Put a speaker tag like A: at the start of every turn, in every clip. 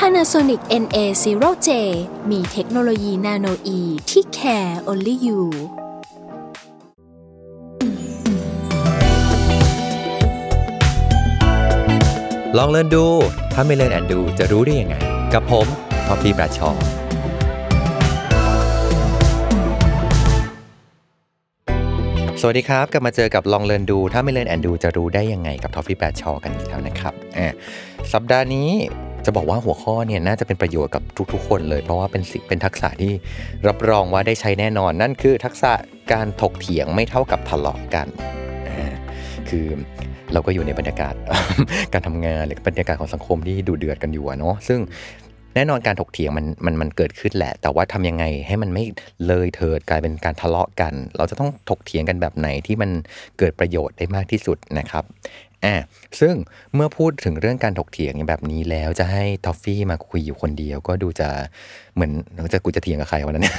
A: Panasonic NA0J มีเทคโนโลยีนาโนอีที่ care only you
B: ลองเล่นดู ถ้าไม่เล่นแอนดูจะรู้ได้ยังไง กับผมท็อฟฟี่ประชอสวัสดีครับ กลับมาเจอกับลองเรียนดู ถ้าไม่เล่นแอนดูจะรู้ได้ยังไงกับทอฟฟี่แปดชอกันอีกแล้วนะครับอ่า สัปดาห์นี้จะบอกว่าหัวข้อเนี่ยน่าจะเป็นประโยชน์กับทุกๆ คนเลย เพราะว่าเป็นสิเป็นทักษะที่รับรองว่าได้ใช้แน่นอน นั่นคือทักษะการถกเถียงไม่เท่ากับทะเลาะกัน คือเราก็อยู่ในบรรยากาศการทำงานหรือบรรยากาศของสังคมที่ดูเดือดกันอยู่เนาะซึ่งแน่นอนการถกเถียงมันมันมันเกิดขึ้นแหละ แต่ว่าทำยังไงให้มันไม่เลยเถิดกลายเป็นการทะเลาะกัน เราจะต้องถกเถียงกันแบบไหนที่มันเกิดประโยชน์ได้มากที่สุดนะครับ อ่าซึ่งเมื่อพูดถึงเรื่องการถกเถียงแบบนี้แล้วจะให้ทอฟฟี่มาคุยอยู่คนเดียวก็ดูจะ เหมือนจะกูจะเถียงกับใครวันนั้นเนี่ย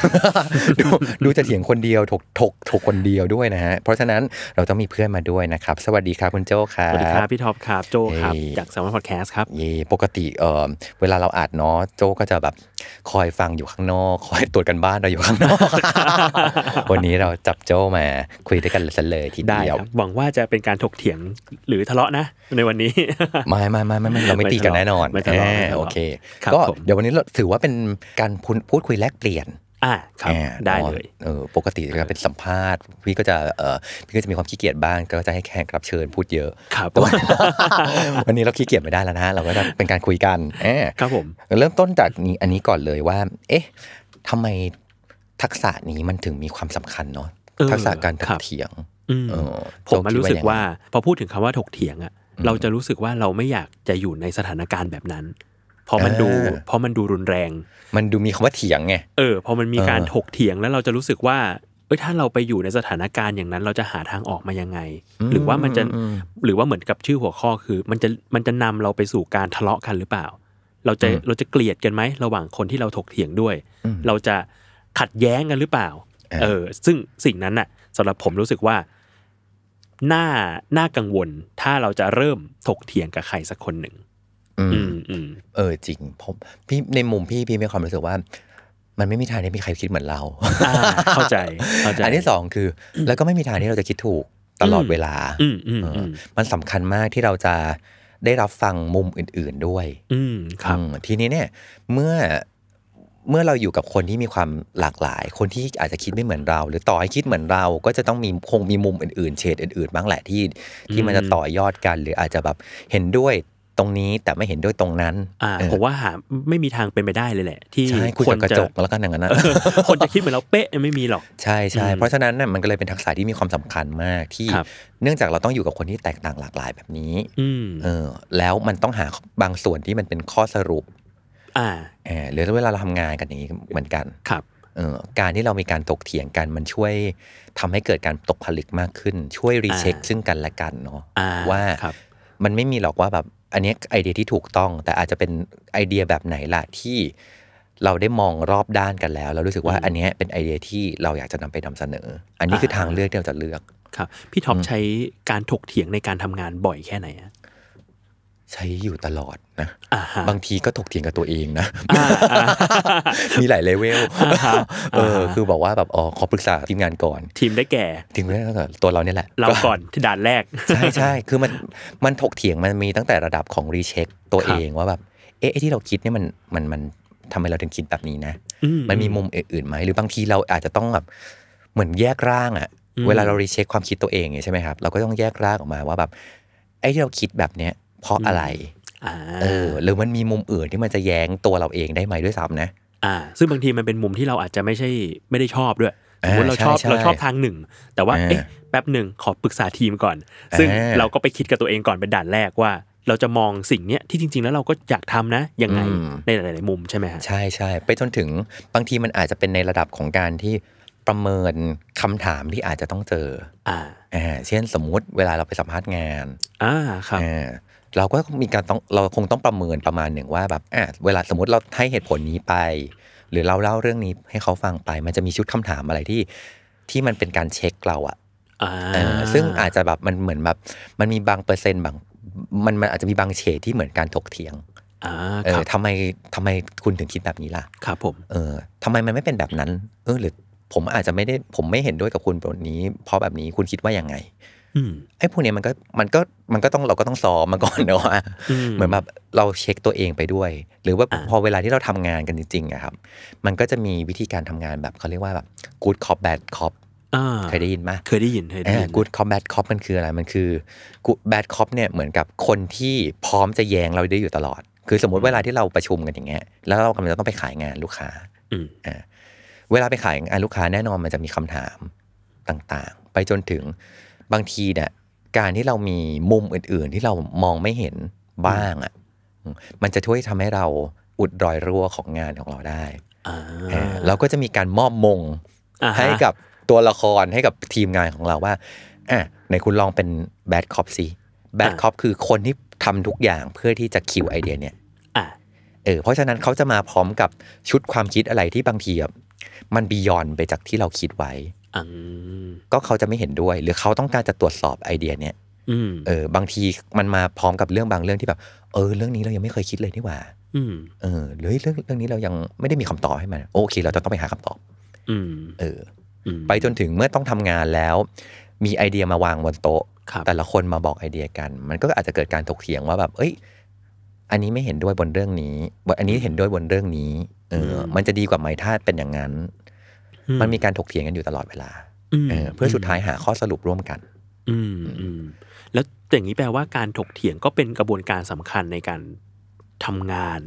B: ดูดูจะเถียงคนเดียวถกถกถกคนเดียวด้วยนะฮะ เพราะฉะนั้นเราต้องมีเพื่อนมาด้วยนะครับ สวัสดีครับคุณโจ้ครับ
C: สวัสดีครับ พี่ท็อปครับ โจครับ
B: เฮ้ย
C: จาก Salmon Podcast ครับ
B: เย่ปกติเออเวลาเราอัดเนาะโจก็จะแบบคอยฟังอยู่ข้างนอก คอยตรวจการบ้านเราอยู่ข้างนอก วันนี้เราจับโจมาคุยด้วยกันเลยที
C: ได้
B: เดียว
C: ครับหวังว่าจะเป็นการถกเถียงหรือทะเลาะนะ ในวันนี้
B: ไม่ไม่ไม่ไม่ไม่เราไม่ตีกันแน่นอน
C: ไม่ทะเลาะ
B: อ่า
C: ไม่ทะเลาะ
B: โอเค
C: ครับ
B: ก็
C: ผม
B: เดี๋ยววันนี้เราถือว่าเป็นการพูดพูดคุยแลกเปลี่ยน
C: อ่าครับ
B: อ่า
C: ได้
B: นาะ
C: เลย
B: เออปกติจะเป็นสัมภาษณ์ พี่ก็จะเออพี่ก็จะมีความขี้เกียจบ้างก็จะให้แขกรับเชิญพูดเยอะ
C: ครับ
B: แต่ว่าวันนี้เราขี้เกียจไม่ได้แล้วนะเราก็จะเป็นการคุยกันอ่า
C: ครับผม
B: เริ่มต้นจากนี้อันนี้ก่อนเลยว่า เอ๊ะทำไมทักษะนี้มันถึงมีความสำคัญเนาะ
C: เออ
B: ทักษะการถ
C: ครั
B: ก
C: บ
B: เถียง
C: อืม
B: เออ
C: ผมมา
B: โจคิด
C: รู้สึกว่า
B: ยังไง
C: พอพูดถึงคำว่าถกเถียงอะเราจะรู้สึกว่าเราไม่อยากจะอยู่ในสถานการณ์แบบนั้นเพราะมันดู
B: เออ
C: เพราะมันดูรุนแรง
B: มันดูมีคำว่าเถียงไง
C: เออพอมันมีการ
B: เออ
C: ถกเถียงแล้วเราจะรู้สึกว่าเอ้ยถ้าเราไปอยู่ในสถานการณ์อย่างนั้น เราจะหาทางออกมายังไง หรือว่ามันจะหรือว่าเหมือนกับชื่อหัวข้อคือ มันจะมันจะนำเราไปสู่การทะเลาะกันหรือเปล่า เราจะเราจะเกลียดกันไหมระหว่างคนที่เราถกเถียงด้วย เราจะขัดแย้งกันหรือเปล่า เออ ซึ่งสิ่งนั้นน่ะสำหรับผมรู้สึกว่าน่าน่ากังวล ถ้าเราจะเริ่มถกเถียงกับใครสักคนหนึ่ง
B: อืม
C: อืมอืม
B: เออจริงผมพี่ในมุมพี่พี่มีความรู้สึกว่า มันไม่มีทางที่มีใครคิดเหมือนเรา
C: อ่าเข้าใจเข้าใจ
B: อันที่สองคือ แล้วก็ไม่มีทางที่เราจะคิดถูกตลอดเวลา
C: อืมอืม
B: เออ
C: อื
B: อ
C: ม
B: มันสำคัญมากที่เราจะได้รับฟังมุมอื่น ๆด้วย
C: อืมครับ
B: อืมทีนี้เนี่ย เมื่อเมื่อเราอยู่กับคนที่มีความหลากหลาย คนที่อาจจะคิดไม่เหมือนเรา หรือต่อให้คิดเหมือนเรา ก็จะต้องมีคงมีมุมอื่นๆ เฉดอื่นๆบ้างแหละที่ที่มันจะต่อยอดกัน หรืออาจจะแบบเห็นด้วย ตรงนี้แต่ไม่เห็นด้วยตรงนั้น
C: อ่า
B: เออ
C: ผมว่าหาไม่มีทางเป็นไปได้เลยแหละ ที่
B: ใช่คุย
C: ค
B: กับ
C: น
B: กระ
C: จะ
B: จกแล้วกันอย่างนั้นนะ
C: คนจะคิดเหมือนเราเป๊ะไม่มีหรอก
B: ใช่ใช่
C: อืม
B: เพราะฉะนั้นน่ะมันก็เลยเป็นทักษะที่มีความสำคัญมากที่
C: ครับ
B: เนื่องจากเราต้องอยู่กับคนที่แตกต่างหลากหลายแบบนี้
C: อืม
B: เออแล้วมันต้องหาบางส่วนที่มันเป็นข้อสรุป
C: อ่า
B: เออหรือเวลาเราทำงานกันอย่างนี้เหมือนกัน
C: ครับ
B: เออการที่เรามีการตกเถียงกันมันช่วยทำให้เกิดการตกผลึกมากขึ้น ช่วยรีเช็ค
C: อ่า
B: ซึ่งกันและกันเนาะ
C: อ่า
B: ว่า
C: ครับ
B: มันไม่มีหรอกว่าแบบ อันเนี้ยไอเดียที่ถูกต้อง แต่อาจจะเป็นไอเดียแบบไหนล่ะที่เราได้มองรอบด้านกันแล้วแล้วรู้สึกว่าอันเนี้ยเป็นไอเดียที่เราอยากจะนำไปนำเสนอ อันนี้คือทางเลือกที่เราจะเลือก
C: ครับพี่ท็อปใช้การถกเถียงในการทำงานบ่อยแค่ไหนอะ
B: ใช้อยู่ตลอดนะ
C: อ่าฮะ
B: บางทีก็ถกเถียงกับตัวเองนะ
C: อ่าอ่า
B: มีหลายเลเวล
C: อ่าฮะ
B: เออ
C: อ่าฮะ
B: คือบอกว่าแบบอ๋อขอปรึกษาทีมงานก่อน
C: ทีมได้แก่
B: ถึงแม้แต่ตัวเราเนี่ยแหละ
C: เราก่อนที่ด่านแรก
B: ใช่ใช่คือมันมันถกเถียงมันมีตั้งแต่ระดับของ recheck ตัว
C: ครับ
B: เองว่าแบบเอ๊ะไอ้ที่เราคิดเนี่ยมันมันมันทำไมเราถึงคิดแบบนี้นะ
C: อื
B: มันมีมุมอื่นๆไหมหรือบางทีเราอาจจะต้องแบบเหมือนแยกร่างอะ
C: อืม
B: เวลาเรารีเช็คความคิดตัวเองไงใช่ไหมครับ เราก็ต้องแยกร่างออกมาว่าแบบไอ้ที่เราคิดแบบเนี้ย เพราะอะไร
C: อ่า
B: เออหรือมันมีมุมอื่นที่มันจะแย้งตัวเราเองได้ไหมด้วยซ้ำนะ
C: อ่า ซึ่งบางทีมันเป็นมุมที่เราอาจจะไม่ใช่ไม่ได้ชอบด้วยส
B: อ่าม
C: มติเราชอบ
B: ใช่ใช่
C: เราชอบทางหนึ่ง แต่ว่า
B: อ่า
C: เอ๊ะแป๊บหนึ่งขอปรึกษาทีมก่อน ซึ่ง
B: อ่า
C: เราก็ไปคิดกับตัวเองก่อนเป็นด่านแรกว่า เราจะมองสิ่งเนี้ยที่จริง ๆ แล้วเราก็อยากทำนะยังไง
B: อืม
C: ในหลาย ๆ มุมใช่ไหมฮะ
B: ใช่ใช่ไปจนถึงบางทีมันอาจจะเป็นในระดับของการที่ประเมินคำถามที่อาจจะต้องเจอ
C: อ่า
B: อ่าเช่นสมมุติเวลาเราไปสัมภาษณ์งาน
C: อ่าครับ
B: อ่า เราก็มีการต้องเราคงต้องประเมินประมาณหนึ่งว่าแบบอ่าเวลาสมมติเราให้เหตุผลนี้ไป หรือเราเล่าเรื่องนี้ให้เขาฟังไป มันจะมีชุดคำถามอะไรที่ที่มันเป็นการเช็คเราอะ
C: อ่า
B: เออซึ่งอาจจะแบบมันเหมือนแบบมันมีบางเปอร์เซ็นต์บางมันมันอาจจะมีบางเฉดที่เหมือนการถกเถียง
C: อ่า
B: เอ
C: ครั
B: อบทำไมทำไมคุณถึงคิดแบบนี้ล่ะ
C: ครับผม
B: เออทำไมมันไม่เป็นแบบนั้น เออหรือผมอาจจะไม่ได้ผมไม่เห็นด้วยกับคุณแบบนี้ เพราะแบบนี้คุณคิดว่ายังไง
C: อืม
B: ไอ้พวกเนี้ยมันก็มันก็มันก็ต้องเราก็ต้องซ้อมมาก่อนนะว่า
C: อืม
B: เหมือนแบบเราเช็คตัวเองไปด้วย หรือว่า
C: อ่า
B: พอเวลาที่เราทำงานกันจริงๆอะครับ มันก็จะมีวิธีการทำงานแบบเขาเรียกว่าแบบ good cop bad cop
C: อ่า
B: เคยได้ยินไหม
C: เคยได้ยินเคยได้ยิน
B: กูดคอมแบทคอปมันคืออะไรมันคือกูแบทคอปเนี่ยเหมือนกับคนที่พร้อมจะแย้งเราได้อยู่ตลอด คือสมมติเวลาที่เราประชุมกันอย่างเงี้ยแล้วเรากำลังจะต้องไปขายงานลูกค้า
C: อืม
B: อ่าเวลาไปขายงานลูกค้าแน่นอนมันจะมีคำถามต่างๆ ไปจนถึง บางทีเนี่ยการที่เรามีมุมอื่น ๆ ที่เรามองไม่เห็นบ้างอะอืมมันจะช่วยทำให้เราอุดรอยรั่วของงานของเราได้
C: อ่า
B: เออเราก็จะมีการมอบมง
C: อ่าฮะ
B: ให้กับตัวละครให้กับทีมงานของเราว่าอะไหนคุณลองเป็น bad cop สิ bad cop คือคนที่ทำทุกอย่างเพื่อที่จะ kill ไอเดียเนี่ย
C: อ่า
B: เออเพราะฉะนั้นเขาจะมาพร้อมกับชุดความคิดอะไรที่บางทีแบบมัน beyond ไปจากที่เราคิดไว้
C: อืม
B: ก็เขาจะไม่เห็นด้วย หรือเขาต้องการจะตรวจสอบไอเดียเนี่ย
C: อืม
B: เออบางทีมันมาพร้อมกับเรื่องบางเรื่องที่แบบ เออ เรื่องนี้เรายังไม่เคยคิดเลยนี่หว่า
C: อืม
B: เออหรือเรื่องเรื่องนี้เรายังไม่ได้มีคำตอบให้มัน โอเค เราจะต้องไปหาคำตอบ
C: อืม
B: เออ
C: อืม
B: ไปจนถึงเมื่อต้องทำงานแล้ว มีไอเดียมาวางบนโต๊ะ
C: ครับ
B: แต่ละคนมาบอกไอเดียกัน มันก็อาจจะเกิดการถกเถียงว่าแบบ เอ้ย อันนี้ไม่เห็นด้วยบนเรื่องนี้อันนี้เห็นด้วยบนเรื่องนี้ เอออมันจะดีกว่าไหมถ้าเป็นอย่างนั้น มันมีการถกเถียงกันอยู่ตลอดเวลา
C: ม
B: เออเพื่อสุดท้ายหาข้อสรุปร่วมกัน
C: อืมอืมแล้วอย่างนี้แปลว่าการถกเถียงก็เป็นกระบวนการสำคัญในการทำงาน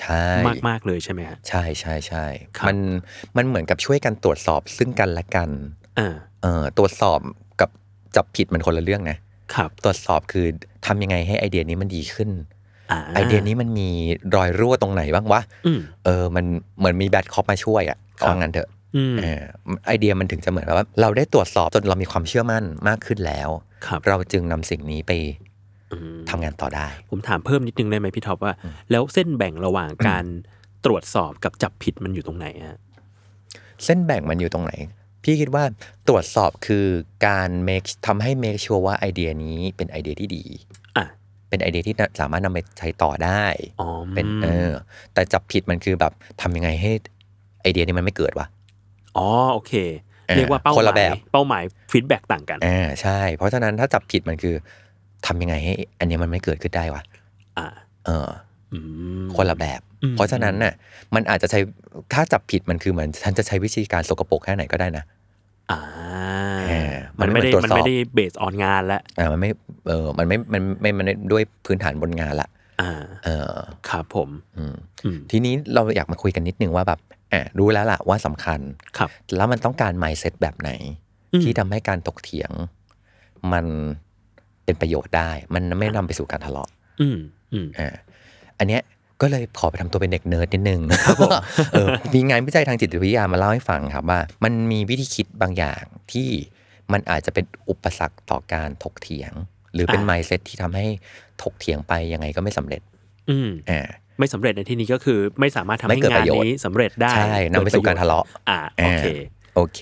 B: ใช่
C: มากๆเลยใช่ไหมฮะ
B: ใช่ใช่ใช่
C: ครับ
B: มันมันเหมือนกับช่วยกันตรวจสอบซึ่งกันและกัน
C: อ่า
B: เออตรวจสอบกับจับผิดมันคนละเรื่องนะครับ ตรวจสอบคือทำยังไงให้ไอเดียนี้มันดีขึ้น
C: อ่า
B: ไอเดียนี้มันมีรอยรั่วตรงไหนบ้างวะ
C: อืม
B: เออ มันเหมือนมีแบทคอปมาช่วยอะ
C: ครับ
B: เอางั้นเถอะ
C: อืม
B: เออ ไอเดียมันถึงจะเหมือนกับว่า เราได้ตรวจสอบจนเรามีความเชื่อมั่นมากขึ้นแล้ว
C: ครับ
B: เราจึงนำสิ่งนี้ไป
C: อืม
B: ทำงานต่อได้
C: ผมถามเพิ่มนิดนึงได้ไหมพี่ท็อปว่า แล้วเส้นแบ่งระหว่างการตรวจสอบกับจับผิดมันอยู่ตรงไหนฮะ
B: เส้นแบ่งมันอยู่ตรงไหน พี่คิดว่าตรวจสอบคือการ make ทำให้ make sure ว่าไอเดียนี้เป็นไอเดียที่ดี
C: อะ
B: เป็นไอเดียที่สามารถนำไปใช้ต่อได้
C: อ๋อ
B: เป็นเออแต่จับผิดมันคือแบบทำยังไงให้ไอเดียนี้มันไม่เกิดวะ
C: อ๋อโอเค
B: เออ
C: เรียกว่าเป้าห
B: คนละ
C: มา
B: แบ
C: ย
B: บ
C: เป้าหมายfeedback ต่างกัน
B: อ่าใช่ เพราะฉะนั้นถ้าจับผิดมันคือทำยังไงให้ อันเนี้ยมันไม่เกิดขึ้นได้วะ
C: อ่า
B: เออ
C: อืม
B: คนละแบบ
C: อืม
B: เพราะฉะนั้นน่ะ มันอาจจะใช้ถ้าจับผิดมันคือเหมือนฉันจะใช้วิธีการสกปรกแค่ไหนก็ได้นะ
C: อ่า
B: เออมัน
C: มันไม่
B: ไม่
C: ได้
B: เหมือนตรวจสอบมัน
C: ไม่ได้ based on งานแล้ว
B: อ่ามันไม่เออมันไม่มันไม่มันไม่ด้วยพื้นฐานบนงานละ
C: อ่า
B: เออ
C: ครับผม
B: อืม
C: อืม
B: ทีนี้เราอยากมาคุยกันนิดนึงว่าแบบ อะรู้แล้วล่ะว่าสำคัญ
C: ครับ
B: แล้วมันต้องการ mindset แบบไหน
C: อืม
B: ที่ทำให้การถกเถียง มันเป็นประโยชน์ได้ มันไม่นำไปสู่การทะเลาะ
C: อืมอืม
B: อ่าอันเนี้ยก็เลยขอไปทำตัวเป็นเด็กเนิร์ดนิดนึงเออมีงานวิจัยทางจิตวิทยามาเล่าให้ฟังครับว่า มันมีวิธีคิดบางอย่างที่มันอาจจะเป็นอุปสรรคต่อการถกเถียง หรือเป็น
C: อ่า
B: mindset ที่ทำให้ถกเถียงไปยังไงก็ไม่สำเร็จ
C: อืม
B: อ่า
C: ไม่สำเร็จในที่นี้ก็คือ ไม่สามารถทำ
B: ไม่
C: ให้
B: เกิด
C: งา
B: ป
C: น
B: ระโยชน์
C: นี้สำเร็จได้
B: ใช่นำไปสู่การทะเลาะ
C: อ่าโอเค
B: โอเค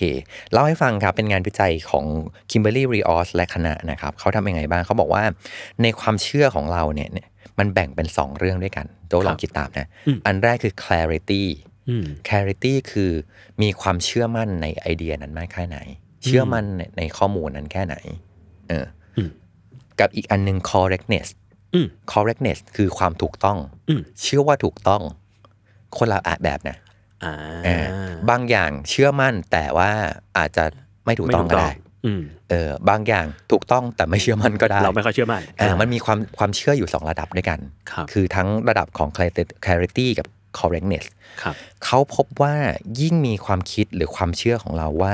B: เล่าให้ฟังครับ เป็นงานวิจัยของ Kimberly Rios และคณะนะครับ เขาทำยังไงบ้าง เขาบอกว่าในความเชื่อของเราเนี่ยเนี่ยมันแบ่งเป็น 2 เรื่องด้วยกันโจลองคิดตามนะ
C: อืม
B: อันแรกคือ clarity
C: อืม
B: clarity คือมีความเชื่อมั่นในไอเดียนั้นมากแค่ไหน เชื่อมั่นในในข้อมูลนั้นแค่ไหน เอออ
C: ม
B: กับอีกอันหนึง correctness
C: อืม
B: correctness คือความถูกต้อง
C: อืม
B: เชื่อว่าถูกต้อง คนละอะแบบนะ
C: อ่า
B: อ่าบางอย่างเชื่อมั่นแต่ว่าอาจจะไม่ถูกต้องก็ได้
C: อืม
B: เออบางอย่างถูกต้องแต่ไม่เชื่อมั่นก็ได้
C: เราไม่ค่อยเชื่อมั่น
B: อ่ามันมีความความเชื่ออยู่ 2 ระดับด้วยกัน
C: ครับ
B: คือทั้งระดับของ clarity- clarity กับ correctness
C: ครับ
B: เขาพบว่ายิ่งมีความคิดหรือความเชื่อของเราว่า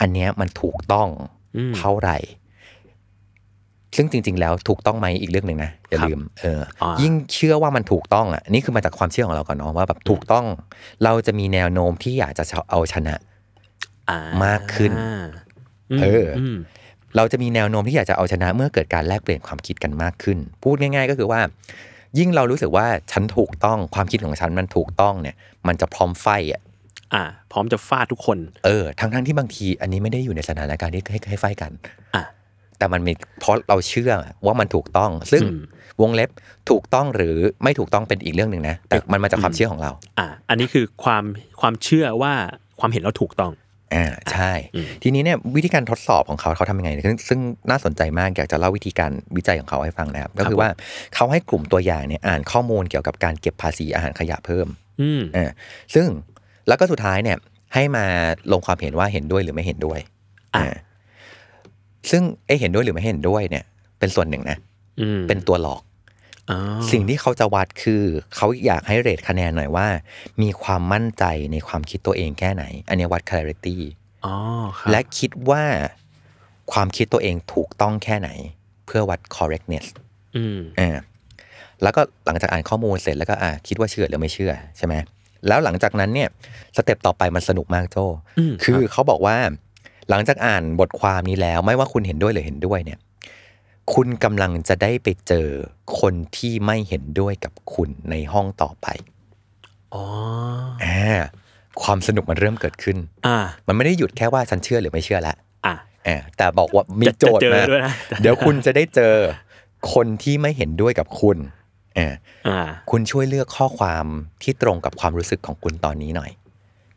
B: อันเนี้ยมันถูกต้อง
C: อืม
B: เท่าไหร่ ซึ่งจริง ๆ แล้วถูกต้องไหมอีกเรื่องหนึ่งนะอย่า
C: ครับ
B: ลืมเอออ
C: อ่ายิ่
B: ยิ่งเชื่อว่ามันถูกต้องอะนี่คือมาจากความเชื่อของเราก่อนเนาะว่าแบบถูกต้อง เราจะมีแนวโน้มที่อยากจะเอาชนะ
C: อ่ามา
B: กขึ้น
C: ม
B: เอออื
C: ม
B: เราจะมีแนวโน้มที่อยากจะเอาชนะเมื่อเกิดการแลกเปลี่ยนความคิดกันมากขึ้น พูดง่าย ๆ ก็คือว่า ยิ่งเรารู้สึกว่าฉันถูกต้องความคิดของฉันมันถูกต้องเนี่ย มันจะพร้อมไฟอะ
C: อ่า พร้อมจะฟาดทุกคน
B: เออทั้งทั้งๆที่บางที อันนี้ไม่ได้อยู่ในสถานการณ์ที่ให้ให้ไฟกัน
C: อะ
B: แต่มันมีเพราะเราเชื่อว่ามันถูกต้อง ซึ่ง
C: อืม
B: วงเล็บถูกต้องหรือไม่ถูกต้องเป็นอีกเรื่องหนึ่งนะ แต่มันมาจากความเชื่อของเรา
C: อ่า อันนี้คือความความเชื่อว่าความเห็นเราถูกต้อง
B: อ่าใช่
C: อืม
B: ทีนี้เนี่ยวิธีการทดสอบของเขาเขาทำยังไงซึ่งซึ่งน่าสนใจมากอยากจะเล่าวิธีการวิจัยของเขาให้ฟังนะครับ ก็คือว่าเขาให้กลุ่มตัวอย่างเนี่ยอ่านข้อมูลเกี่ยวกับการเก็บภาษีอาหารขยะเพิ่ม
C: อืม
B: อ่าซึ่งแล้วก็สุดท้ายเนี่ยให้มาลงความเห็นว่าเห็นด้วยหรือไม่เห็นด้วย
C: อะ
B: อ่า ซึ่งไอเห็นด้วยหรือไม่เห็นด้วยเนี่ย เป็นส่วนหนึ่งนะ
C: อืม
B: เป็นตัวหลอก
C: อ๋อ
B: สิ่งที่เขาจะวัดคือ เขาอยากให้เรทคะแนนหน่อยว่า มีความมั่นใจในความคิดตัวเองแค่ไหน อันเนี้ยวัด clarity
C: อ๋อครับ
B: และคิดว่าความคิดตัวเองถูกต้องแค่ไหน เพื่อวัด correctness
C: อืม
B: อ่าแล้วก็หลังจากอ่านข้อมูลเสร็จแล้วก็อ่าคิดว่าเชื่อหรือไม่เชื่อใช่ไหมแล้วหลังจากนั้นเนี่ยสเต็ปต่อไปมันสนุกมากโจ
C: อืม
B: คือ
C: ครับ
B: เขาบอกว่า หลังจากอ่านบทความนี้แล้วไม่ว่าคุณเห็นด้วยหรือเห็นด้วยเนี่ย คุณกำลังจะได้ไปเจอคนที่ไม่เห็นด้วยกับคุณในห้องต่อไป
C: อ๋อ
B: อ่าความสนุกมันเริ่มเกิดขึ้น
C: อ่า
B: มันไม่ได้หยุดแค่ว่าฉันเชื่อหรือไม่เชื่อแล้ว
C: อะ
B: อ่าแต่บอกว่ามี
C: จะ
B: โจทย์
C: จะเจอ
B: มา
C: ด้วยนะ
B: เดี๋ยวคุณจะได้เจอคนที่ไม่เห็นด้วยกับคุณอ่า
C: อ่า
B: คุณช่วยเลือกข้อความที่ตรงกับความรู้สึกของคุณตอนนี้หน่อย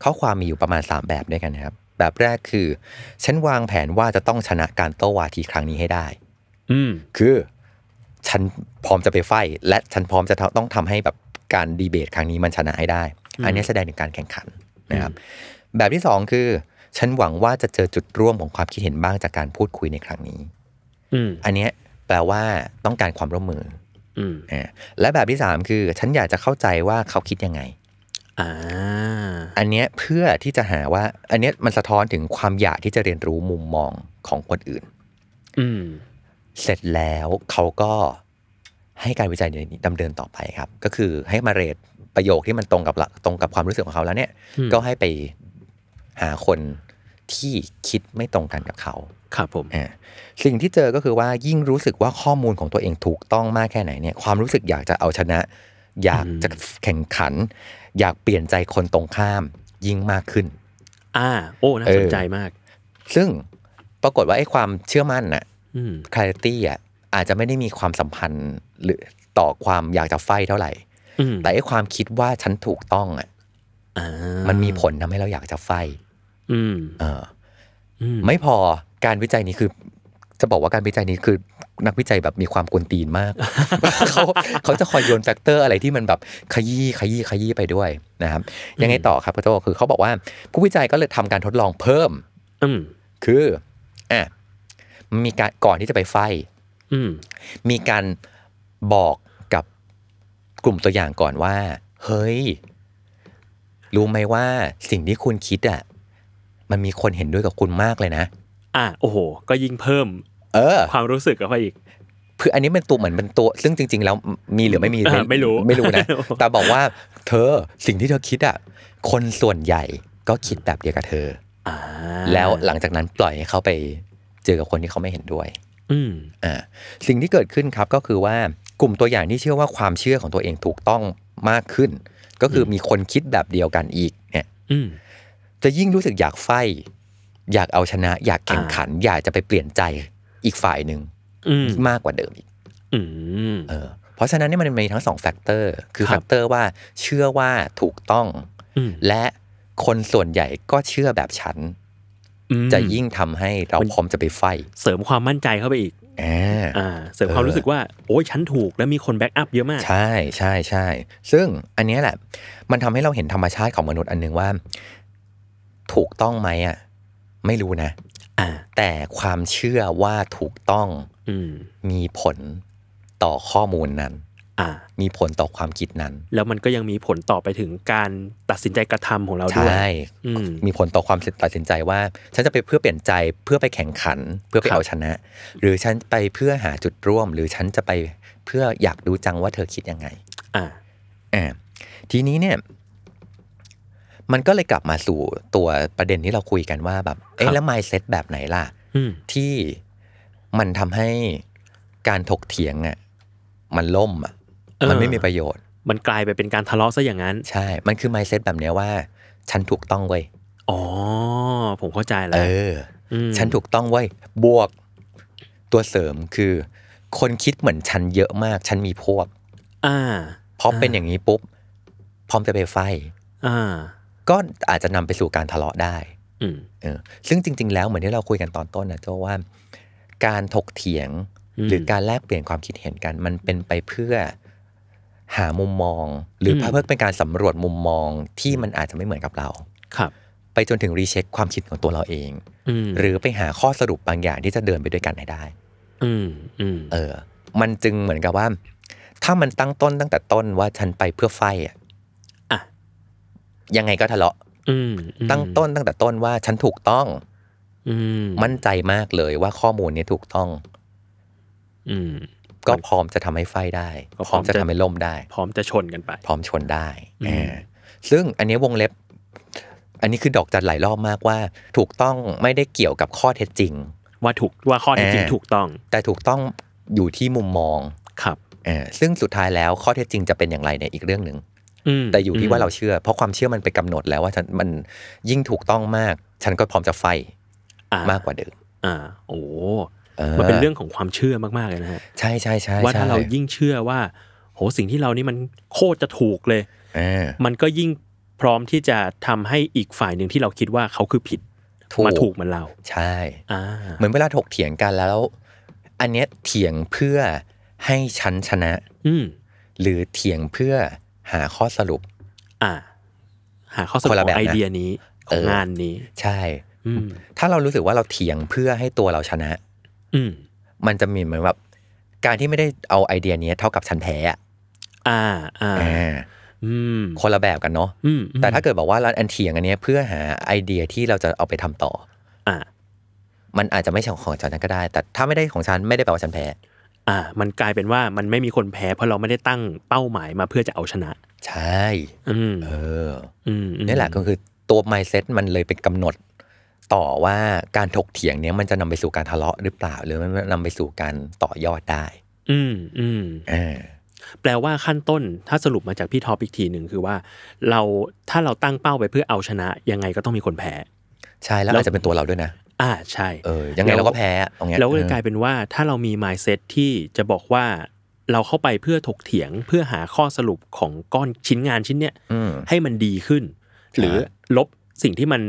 B: ข้อความมีอยู่ประมาณ 3 แบบด้วยกันนะครับ แบบแรกคือ ฉันวางแผนว่าจะต้องชนะการโต้วาทีครั้งนี้ให้ได้
C: อืม
B: คือ ฉันพร้อมจะไปไฟท์และฉันพร้อมจะต้องทำให้แบบการดีเบตครั้งนี้มันชนะให้ได้ อันนี้แสดงถึงการแข่งขันนะครับ แบบที่สองคือ ฉันหวังว่าจะเจอจุดร่วมของความคิดเห็นบ้างจากการพูดคุยในครั้งนี้
C: อืม
B: อันเนี้ยแปลว่าต้องการความร่วมมือ
C: อืม
B: อ่าและแบบที่สามคือ ฉันอยากจะเข้าใจว่าเขาคิดยังไง
C: อ่า
B: อันเนี้ยเพื่อที่จะหาว่า อันเนี้ยมันสะท้อนถึงความอยากที่จะเรียนรู้มุมมองของคนอื่น
C: อืม
B: เสร็จแล้วเขาก็ให้การวิจัยนี้ดำเนินต่อไปครับ ก็คือให้มาเรทประโยคที่มันตรงกับหลักตรงกับความรู้สึกของเขาแล้วเนี่ย
C: อืม
B: ก็ให้ไปหาคนที่คิดไม่ตรงกันกับเขา
C: ครับผม
B: อ่าสิ่งที่เจอก็คือว่ายิ่งรู้สึกว่าข้อมูลของตัวเองถูกต้องมากแค่ไหนเนี่ย ความรู้สึกอยากจะเอาชนะ อยากจะแข่งขัน อยากเปลี่ยนใจคนตรงข้ามยิ่งมากขึ้น
C: อ่า โอ้น่าสนใจมาก
B: ซึ่งปรากฏว่าไอ้ความเชื่อมั่นน่ะ
C: อืม
B: clarity อะอาจจะไม่ได้มีความสัมพันธ์หรือต่อความอยากจะ fight เท่าไหร่
C: อืม
B: แต่ไอ้ความคิดว่าฉันถูกต้องอะ
C: อ่า
B: มันมีผลทำให้เราอยากจะ fight
C: อืม
B: เออ
C: อืม
B: ไม่พอการวิจัยนี้คือ จะบอกว่าการวิจัยนี้คือนักวิจัยแบบมีความกวนตีนมาก เขาเขาจะคอยโยน factor อะไรที่มันแบบขยี้ขยี้ขยี้ไปด้วยนะครับ ยังไงต่อครับพี่โจคือเขาบอกว่าผู้วิจัยก็เลยทำการทดลองเพิ่ม
C: อืม
B: คืออะมันมีการก่อนที่จะไปไฟ
C: อืม
B: มีการบอกกับกลุ่มตัวอย่างก่อนว่า เฮ้ย รู้ไหมว่าสิ่งที่คุณคิดอะมันมีคนเห็นด้วยกับคุณมากเลยนะ
C: อ่าโอ้โห ก็ยิ่งเพิ่ม
B: เออ
C: ความรู้สึกกับไปอีก
B: คืออันนี้เป็นตัวเหมือนเป็นตัว ซึ่งจริง ๆ แล้วมีหรือไม่มี
C: อ่าไม่รู้
B: ไม่รู้นะ แต่บอกว่าเธอสิ่งที่เธอคิดอะคนส่วนใหญ่ก็คิดแบบเดียวกับเธอ
C: อ่า
B: แล้วหลังจากนั้นปล่อยให้เขาไปเจอกับคนที่เขาไม่เห็นด้วย
C: อืม
B: อ่าสิ่งที่เกิดขึ้นครับก็คือว่ากลุ่มตัวอย่างที่เชื่อว่าความเชื่อของตัวเองถูกต้องมากขึ้น ก็คือมีคนคิดแบบเดียวกันอีก เนี่ย
C: อืม
B: จะยิ่งรู้สึกอยากไฟ อยากเอาชนะ อยากแข่งขัน อยากจะไปเปลี่ยนใจ อีกฝ่ายหนึ่ง
C: อืม
B: มากกว่าเดิมอีก
C: อืม
B: เออเพราะฉะนั้นเนี่ยมันมีทั้งสอง factor คือ
C: ครับ
B: factor ว่าเชื่อว่าถูกต้อง
C: อืม
B: และคนส่วนใหญ่ก็เชื่อแบบฉัน
C: อืม
B: จะยิ่งทำให้เราพร้อมจะไป fight
C: เสริมความมั่นใจเข้าไปอีก
B: อ่า
C: อ่าเสริมความ
B: เออ
C: รู้สึกว่าโอ้ยฉันถูกแล้วมีคน backup เยอะมาก
B: ใช่ใช่ใช่ซึ่งอันเนี้ยแหละ มันทำให้เราเห็นธรรมชาติของมนุษย์อันหนึ่งว่า ถูกต้องไหมอะ ไม่รู้นะ
C: อ่า
B: แต่ความเชื่อว่าถูกต้อง
C: อืม
B: มีผลต่อข้อมูลนั้น
C: อ่า
B: มีผลต่อความคิดนั้น
C: แล้วมันก็ยังมีผลต่อไปถึงการตัดสินใจกระทำของเราด้วย
B: ใช่
C: อืม
B: มีผลต่อความตัดสินใจว่า ฉันจะไปเพื่อเปลี่ยนใจเพื่อไปแข่งขัน เพื่อไป
C: ครับ
B: เอาชนะ หรือฉันไปเพื่อหาจุดร่วม หรือฉันจะไปเพื่ออยากรู้จังว่าเธอคิดยังไง
C: อ่า
B: อ่าทีนี้เนี่ย มันก็เลยกลับมาสู่ตัวประเด็นที่เราคุยกันว่าแบบ เอ๊ะแล้ว mindset แบบไหนล่ะ
C: อืม
B: ที่มันทำให้การถกเถียงอะมันล่มอะ
C: เออ
B: มันไม่มีประโยชน์
C: มันกลายไปเป็นการทะเลาะซะอย่างนั้น
B: ใช่ มันคือ mindset แบบเนี้ยว่า ฉันถูกต้องเว้ย
C: อ๋อ ผมเข้าใจแล้
B: เอ
C: ว
B: อ
C: ม
B: ฉันถูกต้องเว้ยบวก ตัวเสริมคือ คนคิดเหมือนฉันเยอะมาก ฉันมีพวก
C: อ่า
B: พอเป็นอย่างนี้ปุ๊บ พร้อมจะไปไฟ
C: อ่า
B: ก็อาจจะนำไปสู่การทะเลาะได้
C: อืม
B: เออซึ่งจริง ๆ แล้วเหมือนที่เราคุยกันตอนต้นนะโจว่า การถกเถียง
C: อืม
B: หรือการแลกเปลี่ยนความคิดเห็นกัน มันเป็นไปเพื่อหามุมมอง หรืออ
C: ม
B: เพื่อเป็นการสำรวจมุมมองที่มันอาจจะไม่เหมือนกับเรา
C: ครับ
B: ไปจนถึงรีเช็คความคิดของตัวเราเอง
C: อืม
B: หรือไปหาข้อสรุปบางอย่างที่จะเดินไปด้วยกันให้ได้
C: อืมอืม
B: เออ มันจึงเหมือนกับว่า ถ้ามันตั้งต้นตั้งแต่ต้นว่าฉันไปเพื่อไฟอะ
C: อะ
B: ยังไงก็ทะเลาะ
C: อืมอืม
B: ตั้งต้นตั้งแต่ต้นว่าฉันถูกต้อง
C: อืม
B: มั่นใจมากเลยว่าข้อมูลเนี้ถูกต้อง
C: อืม
B: ก็พร้อมจะทำให้ไฟได้
C: ก็
B: พ
C: พร้
B: ร้อ
C: อ
B: ม
C: ม
B: จะ
C: จะ
B: ทำให้ล่มได้
C: พร้อมจะชนกันไป
B: พร้อมชนได้
C: อืม
B: อ่าซึ่งอันนี้วงเล็บ อันนี้คือดอกจันหลายรอบมากว่า ถูกต้องไม่ได้เกี่ยวกับข้อเท็จจริง
C: ว่าถูกว่าข้อเท็จจริง
B: เออ
C: ถูกต้อง
B: แต่ถูกต้องอยู่ที่มุมมอง
C: ครับ
B: อ่าซึ่งสุดท้ายแล้วข้อเท็จจริงจะเป็นอย่างไรเนี่ยอีกเรื่องหนึ่ง
C: อืม
B: แต่อยู่ที่ว่าเราเชื่อ เพราะความเชื่อมันไปกำหนดแล้วว่าฉันมันยิ่งถูกต้องมาก ฉันก็พร้อมจะไฟ
C: อ่ามา
B: กกว่าเดิม
C: อ่า โอ้
B: เออ
C: มันเป็นเรื่องของความเชื่อมากๆเลยนะฮะ
B: ใช่ใช่ใช่
C: ว่าถ้า
B: ใช่
C: เรายิ่งเชื่อว่า โหสิ่งที่เรานี่มันโคตรจะถูกเลย
B: อ่า
C: มันก็ยิ่งพร้อมที่จะทำให้อีกฝ่ายหนึ่งที่เราคิดว่าเขาคือผิด
B: ถูก
C: มาถูกเหมือนเรา
B: ใช่
C: อ่า
B: เหมือนเวลาถกเถียงกันแล้ว อันเนี้ยเถียงเพื่อให้ฉันชนะ
C: อืม
B: หรือเถียงเพื่อ หาข้อสรุป
C: อ่า หาข้อสรุป
B: คน
C: ข
B: ละ
C: อ
B: แบบ
C: ง
B: นะ
C: ไอเดียนี้ข
B: เอ
C: อง
B: อ
C: งานนี้
B: ใช่
C: อืม
B: ถ้าเรารู้สึกว่าเราเถียงเพื่อให้ตัวเราชนะ
C: อืม
B: มันจะมีเหมือนแบบการที่ไม่ได้เอาไอเดียเนี้ยเท่ากับฉันแพ้อะ
C: อ่าอ่า
B: อ่า
C: อืม
B: คนละแบบกันเนาะ
C: อืม
B: แต่ถ้าเกิดบอกว่าเราอันเถียงอันเนี้ยเพื่อหาไอเดียที่เราจะเอาไปทำต่อ
C: อ่า
B: มันอาจจะไม่ใช่ของฉันก็ได้ แต่ถ้าไม่ได้ของฉันไม่ได้แปลว่าฉันแพ้
C: อ่า มันกลายเป็นว่ามันไม่มีคนแพ้เพราะเราไม่ได้ตั้งเป้าหมายมาเพื่อจะเอาชนะ
B: ใช่
C: อืม
B: เออ
C: อืมอืม
B: นี่แหละก็คือตัว mindset มันเลยเป็นกำหนด ต่อว่าการถกเถียงเนี้ยมันจะนำไปสู่การทะเลาะหรือเปล่า หรือมันนำไปสู่การต่อยอดได้
C: อืมอืม
B: อ่า
C: แปลว่าขั้นต้นถ้าสรุปมาจากพี่ท็อปอีกทีหนึ่งคือว่า เราถ้าเราตั้งเป้าไปเพื่อเอาชนะ ยังไงก็ต้องมีคนแพ้
B: ใช่แล้วอาจจะเป็นตัวเราด้วยนะ
C: อ่าใช่
B: เออยังไงเราก็แพ้อะตรงเนี้ย
C: แล้วก็เลย
B: ออก
C: ลายเป็นว่าถ้าเรามี mindset ที่จะบอกว่า เราเข้าไปเพื่อถกเถียงเพื่อหาข้อสรุปของก้อนชิ้นงานชิ้นเนี้ย
B: อืม
C: ให้มันดีขึ้น หรือลบสิ่งที่มัน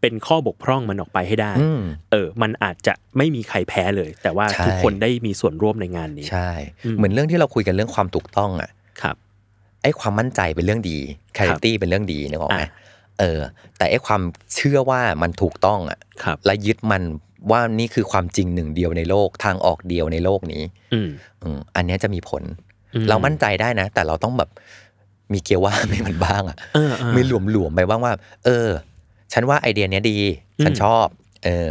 C: เป็นข้อบกพร่องมันออกไปให้ได้
B: อืม
C: เออ มันอาจจะไม่มีใครแพ้เลย แต่ว่า
B: ใช่
C: ทุกคนได้มีส่วนร่วมในงานนี้
B: ใช่
C: อืม
B: เหมือนเรื่องที่เราคุยกันเรื่องความถูกต้องอะ
C: ครับ
B: ไอ้ความมั่นใจเป็นเรื่องดี clarity เป็นเรื่องดีนึกออกไหม
C: อะ
B: เออ แต่ไอ้ความเชื่อว่ามันถูกต้องอะ
C: ครับ
B: และยึดมัน ว่านี่คือความจริงหนึ่งเดียวในโลกทางออกเดียวในโลกนี้
C: อืม
B: อืมอันเนี้ยจะมีผล
C: อืม
B: เรามั่นใจได้นะ แต่เราต้องแบบมีเกียร์ว่างให้มันบ้างอะ
C: เออเออ
B: มีหลวมๆไปบ้างว่า เออ ฉันว่าไอเดียเนี้ยดี
C: อืม
B: ฉันชอบ เออ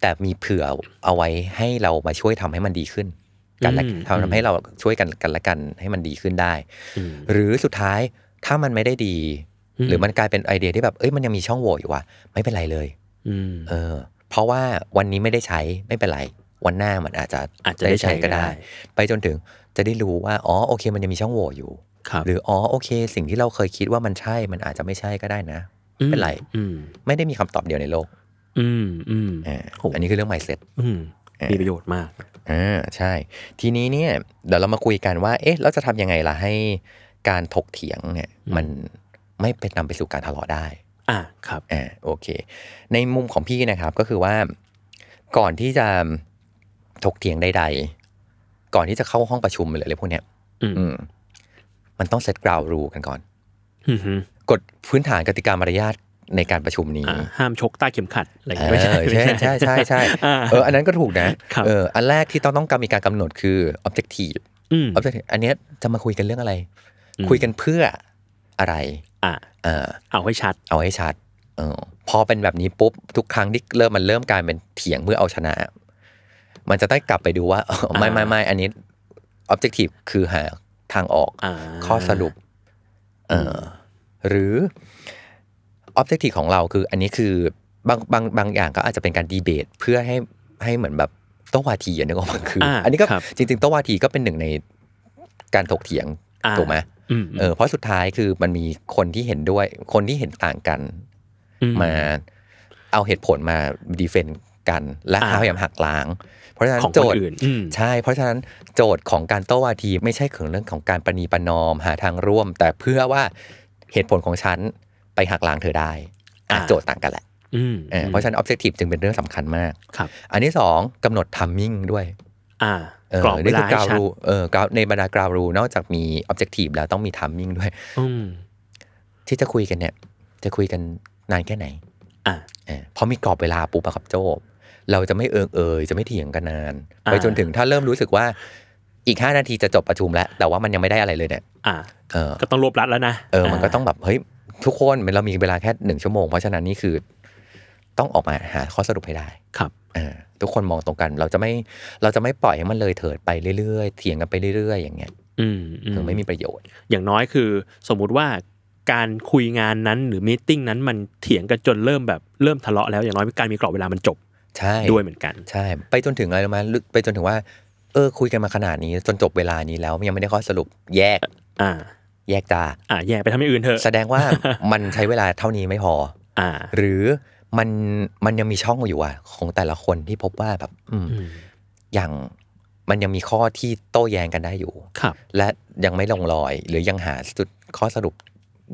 B: แต่มีเผื่อเอาไว้ให้เรามาช่วยทำให้มันดีขึ้น กันและ
C: อืม
B: ทำให้เราช่วยกันกันและกันให้มันดีขึ้นได้
C: อืม
B: หรือสุดท้ายถ้ามันไม่ได้ดี
C: อืม
B: หรือมันกลายเป็นไอเดียที่แบบ เอ้ยมันยังมีช่องโหว่อยู่ว่ะไม่เป็นไรเลย
C: อืม
B: เออ เพราะว่าวันนี้ไม่ได้ใช้ไม่เป็นไร วันหน้ามันอาจจะ
C: อาจจะได้ใช้ก็ได้
B: ไปจนถึงจะได้รู้ว่าอ๋อโอเค มันยังมีช่องโหว่อยู่
C: ครับ
B: หรืออ๋อโอเค สิ่งที่เราเคยคิดว่ามันใช่มันอาจจะไม่ใช่ก็ได้นะไม่เป็นไร
C: อืม
B: ไม่ได้มีคำตอบเดียวในโลก
C: อืมอืม
B: อ่า
C: โห
B: อันนี้คือเรื่อง mindset
C: อืมมีประโยชน์มาก
B: อ่าใช่ ทีนี้เนี่ยเดี๋ยวเรามาคุยกันว่า เอ๊ะเราจะทำยังไงล่ะให้การถกเถียงเนี่ยมันไม่เป็นนำไปสู่การทะเลาะได้
C: อ่าครับ
B: อ่าโอเค ในมุมของพี่นะครับก็คือว่าก่อนที่จะถกเถียงใด ๆ ก่อนที่จะเข้าห้องประชุมหรืออะไรพวกเนี้ย
C: อืม
B: อืมมันต้องเซตกราวรูกันก่อน
C: อืมฮึ
B: กฎพื้นฐานกติกามารยาทในการประชุมนี้
C: อ่าห้ามชกใต้เข็มขัดอะไรอย่าง
B: เอ
C: เงี้ย
B: อ
C: ไม่ใช่
B: ใช่ใช่ใช่ใช่
C: อ่า
B: เอออันนั้นก็ถูกนะครับเอออันแรกที่ต้องต้องการมีการกำหนดคือ objective
C: อืม
B: objective อันเนี้ยจะมาคุยกันเรื่องอะไร
C: อืม
B: คุยกันเพื่ออะไร
C: อะ
B: เออ
C: เอาให้ชัด
B: เอาให้ชัด เออ พอเป็นแบบนี้ปุ๊บทุกครั้งที่เริ่มมันเริ่มกลายเป็นเถียงเพื่อเอาชนะ มันจะต้องกลับไปดูว่าเออไม่ไม่ไม่อันนี้ objective คือหาทางออก
C: อ่า
B: ข้อสรุป เออหรือ objective ของเราคือ อันนี้คือบางบางบางอย่างก็อาจจะเป็นการดีเบตเพื่อให้ให้เหมือนแบบโต้วาทีอันนี้ก็มันคือ
C: อ่า
B: อันนี้ก็
C: ครับ
B: จริงๆโต้วาทีก็เป็นหนึ่งในการถกเถียง
C: อ่า
B: ถูกไหม
C: อืม
B: เออเพราะสุดท้ายคือมันมีคนที่เห็นด้วย คนที่เห็นต่างกัน มาเอาเหตุผลมาดีเฟนต์กัน และ
C: อ่า
B: พยายามหักล้าง เพราะฉะนั้น
C: ของ
B: โจ
C: คน
B: ทย์
C: อื่นอืม
B: ใช่ เพราะฉะนั้นโจทย์ของการโต้วาทีไม่ใช่เรื่องของการประนีประนอมหาทางร่วม แต่เพื่อว่าเหตุผลของฉันไปหักล้างเธอได้อะ
C: อ่า
B: โจทย์ต่างกันแหละ
C: อืม
B: เออเพราะฉะนั้น objective จึงเป็นเรื่องสำคัญมาก
C: ครับ
B: อันที่สองกำหนด timing ด้วย
C: อ่า
B: เออก
C: รอบเว
B: นี่
C: ลา
B: คื
C: ให้
B: กราว
C: ชัด
B: รูเออกราวในบรรดากราวรูนอกจากมี objective แล้วต้องมี timing ด้วย
C: อืม
B: ที่จะคุยกันเนี่ย จะคุยกันนานแค่ไหน
C: อ่า
B: เออพอมีกรอบเวลาปุ๊บอะครับโจเราจะไม่เอิงเอยจะไม่เถียงกันนาน
C: อ่า
B: ไปจนถึงถ้าเริ่มรู้สึกว่าอีกห้านาทีจะจบประชุมแล้ว แต่ว่ามันยังไม่ได้อะไรเลยเนี่ย
C: อ่า
B: เออ
C: ก็ต้องรวบรัดแล้วนะ
B: เออมันก็ต้องแบบเฮ้ยทุกคนเรามีเวลาแค่หนึ่งชั่วโมง เพราะฉะนั้นนี่คือ ต้องออกมาหาข้อสรุปให้ได้
C: ครับ
B: เออ ทุกคนมองตรงกัน เราจะไม่เราจะไม่ปล่อยให้มันเลยเถิดไปเรื่อยๆเถียงกันไปเรื่อยๆ อย่างเงี้ย
C: อืมอืม
B: คือไม่มีประโยชน์
C: อย่างน้อยคือ สมมุติว่าการคุยงานนั้นหรือมีติ้งนั้นมันเถียงกันจนเริ่มแบบเริ่มทะเลาะแล้วอย่างน้อยการมีกรอบเวลามันจบ
B: ใช่
C: ด้วยเหมือนกัน
B: ใช่ ไปจนถึงอะไรรู้ไหมลึกไปจนถึงว่า เออคุยกันมาขนาดนี้ จนจบเวลานี้แล้วยังไม่ได้ข้อสรุปแยก
C: อ่า
B: แยกจ้า
C: อ่าแยกไปทำอย่างอื่นเถอะ
B: แสดงว่ามันใช้เวลาเท่านี้ไม่พอ
C: อ่า
B: หรือ มันมันยังมีช่องอยู่อะของแต่ละคนที่พบว่าแบบอืม
C: อืม
B: อย่างมันยังมีข้อที่โต้แย้งกันได้อยู่
C: ครับ
B: และยังไม่ลงรอย หรือยังหาจุดข้อสรุป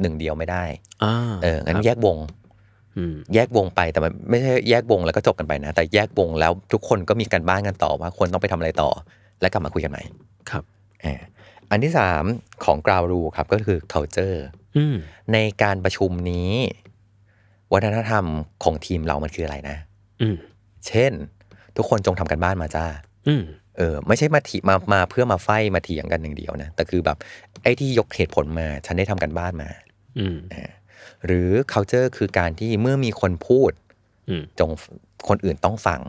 B: หนึ่งเดียวไม่ได้
C: อ่า
B: เอองั้
C: คนรับ
B: แยกวง
C: อืม
B: แยกวงไปแต่มันไม่ใช่แยกวงแล้วก็จบกันไปนะ แต่แยกวงแล้วทุกคนก็มีการบ้านกันต่อว่าควรต้องไปทำอะไรต่อ และกลับมาคุยกันใหม่
C: ครับ
B: เอออันที่สามของกราวรูครับก็คือ culture
C: อืม
B: ในการประชุมนี้ วัฒนธรรมของทีมเรามันคืออะไรนะ
C: อืม
B: เช่น ทุกคนจงทำกันบ้านมาจ้า
C: อืม
B: เออ ไม่ใช่มาถีมามาเพื่อมาไฟมาเถียงกันอย่างเดียวนะ แต่คือแบบไอ้ที่ยกเหตุผลมา ฉันได้ทำกันบ้านมา
C: อืม
B: หรือ culture คือการที่เมื่อมีคนพูด
C: อืม
B: จงคนอื่นต้องฟัง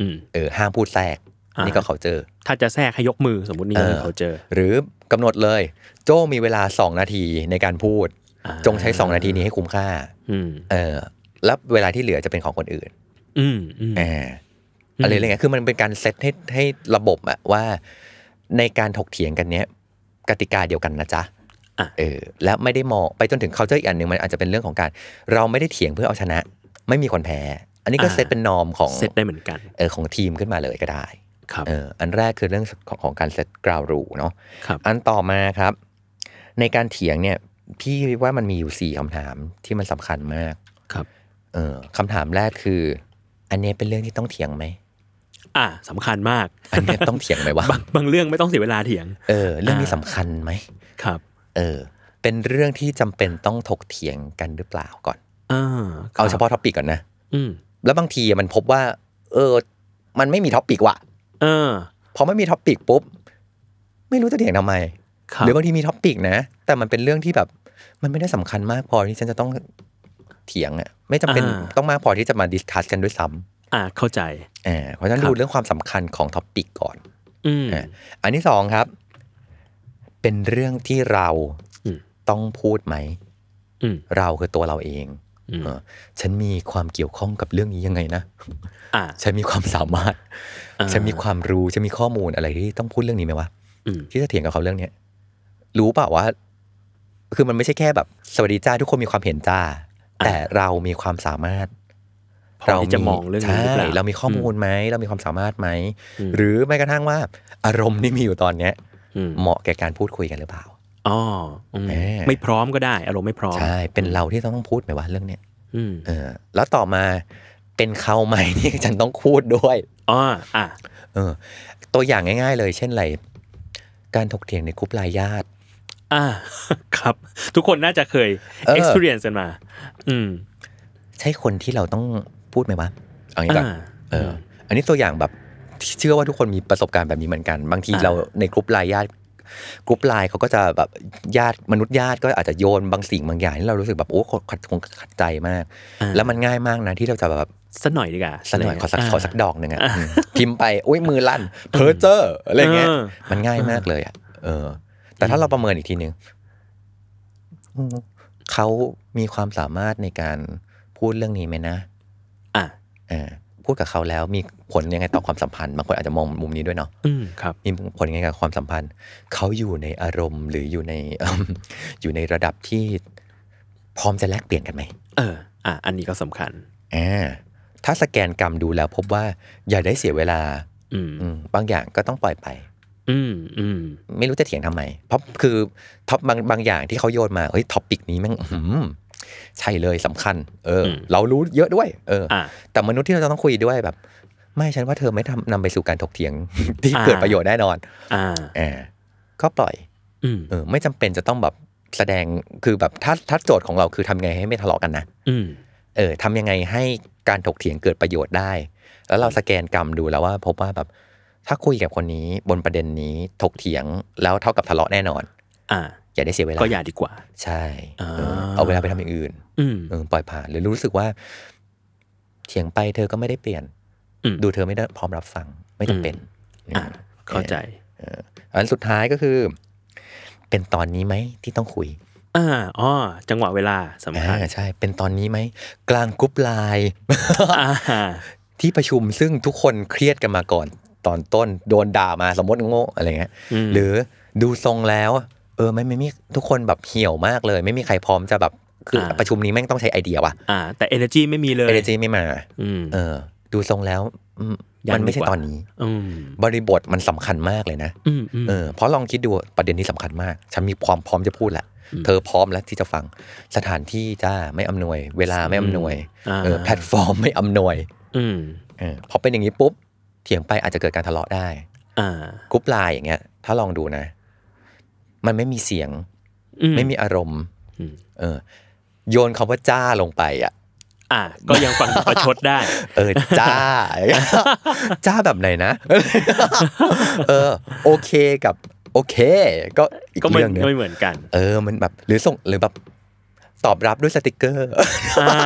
C: อืม
B: เออห้ามพูดแทรก
C: อ่านี่
B: นี่ก็ culture
C: ถ้าจะแทรกให้ยกมือสมมตินี่
B: เออ
C: คือเขาเจอ
B: หรือกำหนดเลย โจ้มีเวลาสองนาทีในการพูด
C: อ่า
B: จงใช้สองนาทีนี้ให้คุ้มค่า
C: อืม
B: เออ แล้วเวลาที่เหลือจะเป็นของคนอื่น
C: อืมอืม
B: เอออะไรอะไรเงี้ยคือมันเป็นการเซตให้ให้ระบบอะว่าในการถกเถียงกันเนี้ยกติกาเดียวกันนะจ๊ะ
C: อะ
B: เออ แล้วไม่ได้มองไปจนถึง culture อีกอันหนึ่งมันอาจจะเป็นเรื่องของการ เราไม่ได้เถียงเพื่อเอาชนะ ไม่มีคนแพ้ อันนี้ก็เซตเป็นนอมของ
C: เซตได้เหมือนกัน
B: เออของทีมขึ้นมาเลยก็ได้
C: ครับ
B: เอออันแรกคือเรื่องของของการเซตกราวรูเนาะ
C: ครับ
B: อันต่อมาครับ ในการเถียงเนี่ย พี่ว่ามันมีอยู่สี่คำถามที่มันสำคัญมาก
C: ครับ
B: เออคำถามแรกคือ อันนี้เป็นเรื่องที่ต้องเถียงไหม
C: อ่าสำคัญมาก
B: อันนี้ต้องเถียงไหมวะ
C: บางบางเรื่องไม่ต้องเสียเวลาเถียง
B: เออ เรื่องนี้
C: อ่า
B: สำคัญไหม
C: ครับ
B: เออ เป็นเรื่องที่จำเป็นต้องถกเถียงกันหรือเปล่าก่อน
C: อ่า
B: เอาเฉพาะ topic ก่อนนะ
C: อืม
B: แล้วบางทีมันพบว่า เออ มันไม่มี topic ว่ะ
C: เออ
B: พอไม่มี topic ปุ๊บ ไม่รู้จะเถียงทำไม
C: ครับ
B: หรือบางทีมี topic นะ แต่มันเป็นเรื่องที่แบบ มันไม่ได้สำคัญมากพอที่ฉันจะต้องเถียงอะไม่จำเป็น
C: อ่า
B: ต้องมากพอที่จะมา discuss กันด้วยซ้ำ
C: อ่าเข้าใจ
B: เออเพราะฉะนั้น
C: ครับ
B: ดูเรื่องความสำคัญของ topic ก่อน
C: อืม
B: อะอันที่สองครับ เป็นเรื่องที่เรา
C: อืม
B: ต้องพูดไหม
C: อืม
B: เราคือตัวเราเอง
C: อืม
B: เออฉันมีความเกี่ยวข้องกับเรื่องนี้ยังไงนะ
C: อ่า
B: ฉันมีความสามารถ
C: อ่า
B: ฉันมีความรู้ ฉันมีข้อมูลอะไรที่ต้องพูดเรื่องนี้ไหมวะ
C: อืม
B: ที่จะเถียงกับเขาเรื่องเนี้ยรู้เปล่าว่า คือมันไม่ใช่แค่แบบ สวัสดีจ้าทุกคนมีความเห็นจ้า แต่เรามีความสามารถ
C: พอที่จะมองเรื่องนี้หรือเปล่า
B: ใช่เรามีข้อมูลไหมเรามีความสามารถไหม
C: อืม
B: หรือแม้กระทั่งว่า อารมณ์ที่มีอยู่ตอนเนี้ย
C: อืม
B: เหมาะแก่การพูดคุยกันหรือเปล่า
C: อ๋ออืม
B: แหม
C: ไม่พร้อมก็ได้ อารมณ์ไม่พร้อม
B: ใช่เป็นเราที่ต้องพูดไหมว่าเรื่องเนี้ย
C: อืม
B: เออ แล้วต่อมาเป็นเขาไหมที่ฉันต้องพูดด้วย
C: อ๋ออะ
B: เออ ตัวอย่างง่าย ๆ เลย เช่นไรการถกเถียงในกลุ่มไลน์ญาติ
C: อ่าครับ ทุกคนน่าจะเคย
B: เออ
C: experience กันมา อืม
B: ใช่คนที่เราต้องพูดไหมวะเอางี้ก่อน
C: อ่า
B: เอออ อันนี้ตัวอย่างแบบที่เชื่อว่าทุกคนมีประสบการณ์แบบนี้เหมือนกัน บางที
C: อ่า
B: เราในกลุ่มไลน์ญาติกรุ๊ปไลน์เขาก็จะแบบญาติมนุษย์ญาติก็อาจจะโยนบางสิ่งบางอย่างที่เรารู้สึกแบบโอ้ขัดคงขัดใจมาก
C: อ่า
B: แล้วมันง่ายมากนะที่เราจะแบบ
C: สักหน่อยดีกว่า
B: สักหน่อยขอสักาขอสักดอกหนึ่งอะอืมพิมพ์ไปอุ้ยมือลั่นเพ้อเจ้ออะไรเงี้ย
C: เออ
B: มันง่ายมากเลยอะเออ แต่ถ้าเราประเมินอีกทีนึงอืมเขามีความสามารถในการพูดเรื่องนี้ไหมนะ
C: อะ
B: เออพูดกับเขาแล้วมีผลยังไงต่อความสัมพันธ์บางคนอาจจะมองมุมนี้ด้วยเนาะ
C: อืมครับ
B: มีผลยังไงกับความสัมพันธ์ เขาอยู่ในอารมณ์ หรืออยู่ในอยู่ในระดับที่พร้อมจะแลกเปลี่ยนกันไหม
C: เออ อะอันนี้ก็สำคัญ
B: อ่าถ้าสแกนกรรมดูแล้วพบว่าอย่าได้เสียเวลา
C: อืม
B: อืมบางอย่างก็ต้องปล่อยไป
C: อืมอืม
B: ไม่รู้จะเถียงทำไม เพราะคือ topic บางบางอย่างที่เขาโยนมาเฮ้ย topic นี้แม่งอื้อหือใช่เลยสำคัญ เอออ
C: ม
B: เรารู้เยอะด้วย เออ
C: อะ
B: แต่มนุษย์ที่เราจะต้องคุยด้วยแบบ ไม่ฉันว่าเธอไม่ทำนำไปสู่การถกเถียงที่
C: อ่า
B: เกิดประโยชน์แน่นอน
C: อ่า
B: อ่าก็ปล่อย
C: อืม
B: เออ ไม่จำเป็นจะต้องแบบแสดงคือแบบถ้าถ้าโจทย์ของเราคือทำไงให้ไม่ทะเลาะกันนะ
C: อืม
B: เออทำยังไงให้การถกเถียงเกิดประโยชน์ได้ แล้วเราสแกนกรรมดูแล้วว่า พบว่าแบบ ถ้าคุยกับคนนี้บนประเด็นนี้ถกเถียงแล้วเท่ากับทะเลาะแน่นอน
C: อ่า
B: อย่าได้เสียเวลา
C: ก็อย่าดีกว่า
B: ใช่
C: อ่า
B: เออเอาเวลาไปทำอย่างอื่น
C: อืม
B: เออปล่อยผ่านหรือรู้สึกว่า เถียงไปเธอก็ไม่ได้เปลี่ยน
C: อืม
B: ดูเธอไม่ได้พร้อมรับฟังไม่จำเป็น
C: อ่าเข้าใจ
B: เอออันสุดท้ายก็คือ เป็นตอนนี้ไหมที่ต้องคุย
C: อ่าอ๋อจังหวะเวลาสำคัญ
B: อ่าใช่ เป็นตอนนี้ไหม กลางกรุ๊ปไลน์
C: อ่า
B: ที่ประชุมซึ่งทุกคนเครียดกันมาก่อน ตอนต้นโดนด่ามาสมมติโง่อะไรเงี้ย
C: ม
B: หรือดูทรงแล้ว เออไม่ไม่มีทุกคนแบบเหี่ยวมากเลย ไม่มีใครพร้อมจะแบบคืออาประชุมนี้แม่งต้องใช้ไอเดียว่ะ
C: อ่า แต่ energy ไม่มีเลย
B: เอเนจีไม่มา
C: อืม
B: เออ ดูทรงแล้วอืม
C: ยัง
B: มันไม่ใช่
C: ดีกว่า
B: ตอนนี้
C: อืม
B: บริบทมันสำคัญมากเลยนะ
C: อืมอืม
B: เออเพราะลองคิดดูประเด็นนี้สำคัญมาก ฉันมีความพร้อมจะพูดแหละ เธอพร้อมแล้วที่จะฟังสถานที่จ้าไม่อำนวย เวลาไม่อำนวย
C: อ่า
B: เออแพลตฟอร์มไม่อำนวย
C: อืม
B: เออพอเป็นอย่างนี้ปุ๊บ เถียงไปอาจจะเกิดการทะเลาะได้
C: อ่า
B: กรุ๊ปไลน์อย่างเงี้ย ถ้าลองดูนะ มันไม่มีเสียง
C: อื
B: ไม่มีอารมณ์
C: อืม
B: เออ โยนคำว่าจ้าลงไปอะ
C: อ่าก็ยังฟังประชดได้
B: เออจ้า จ้าแบบไหนนะ เออ โอเคกับโอเค ก็อีก
C: ก็ไม่
B: เรื่องหนึง
C: ไม่เหมือนกัน
B: เออ มันแบบหรือส่งหรือแบบตอบรับด้วยสติกเกอร์
C: อ่า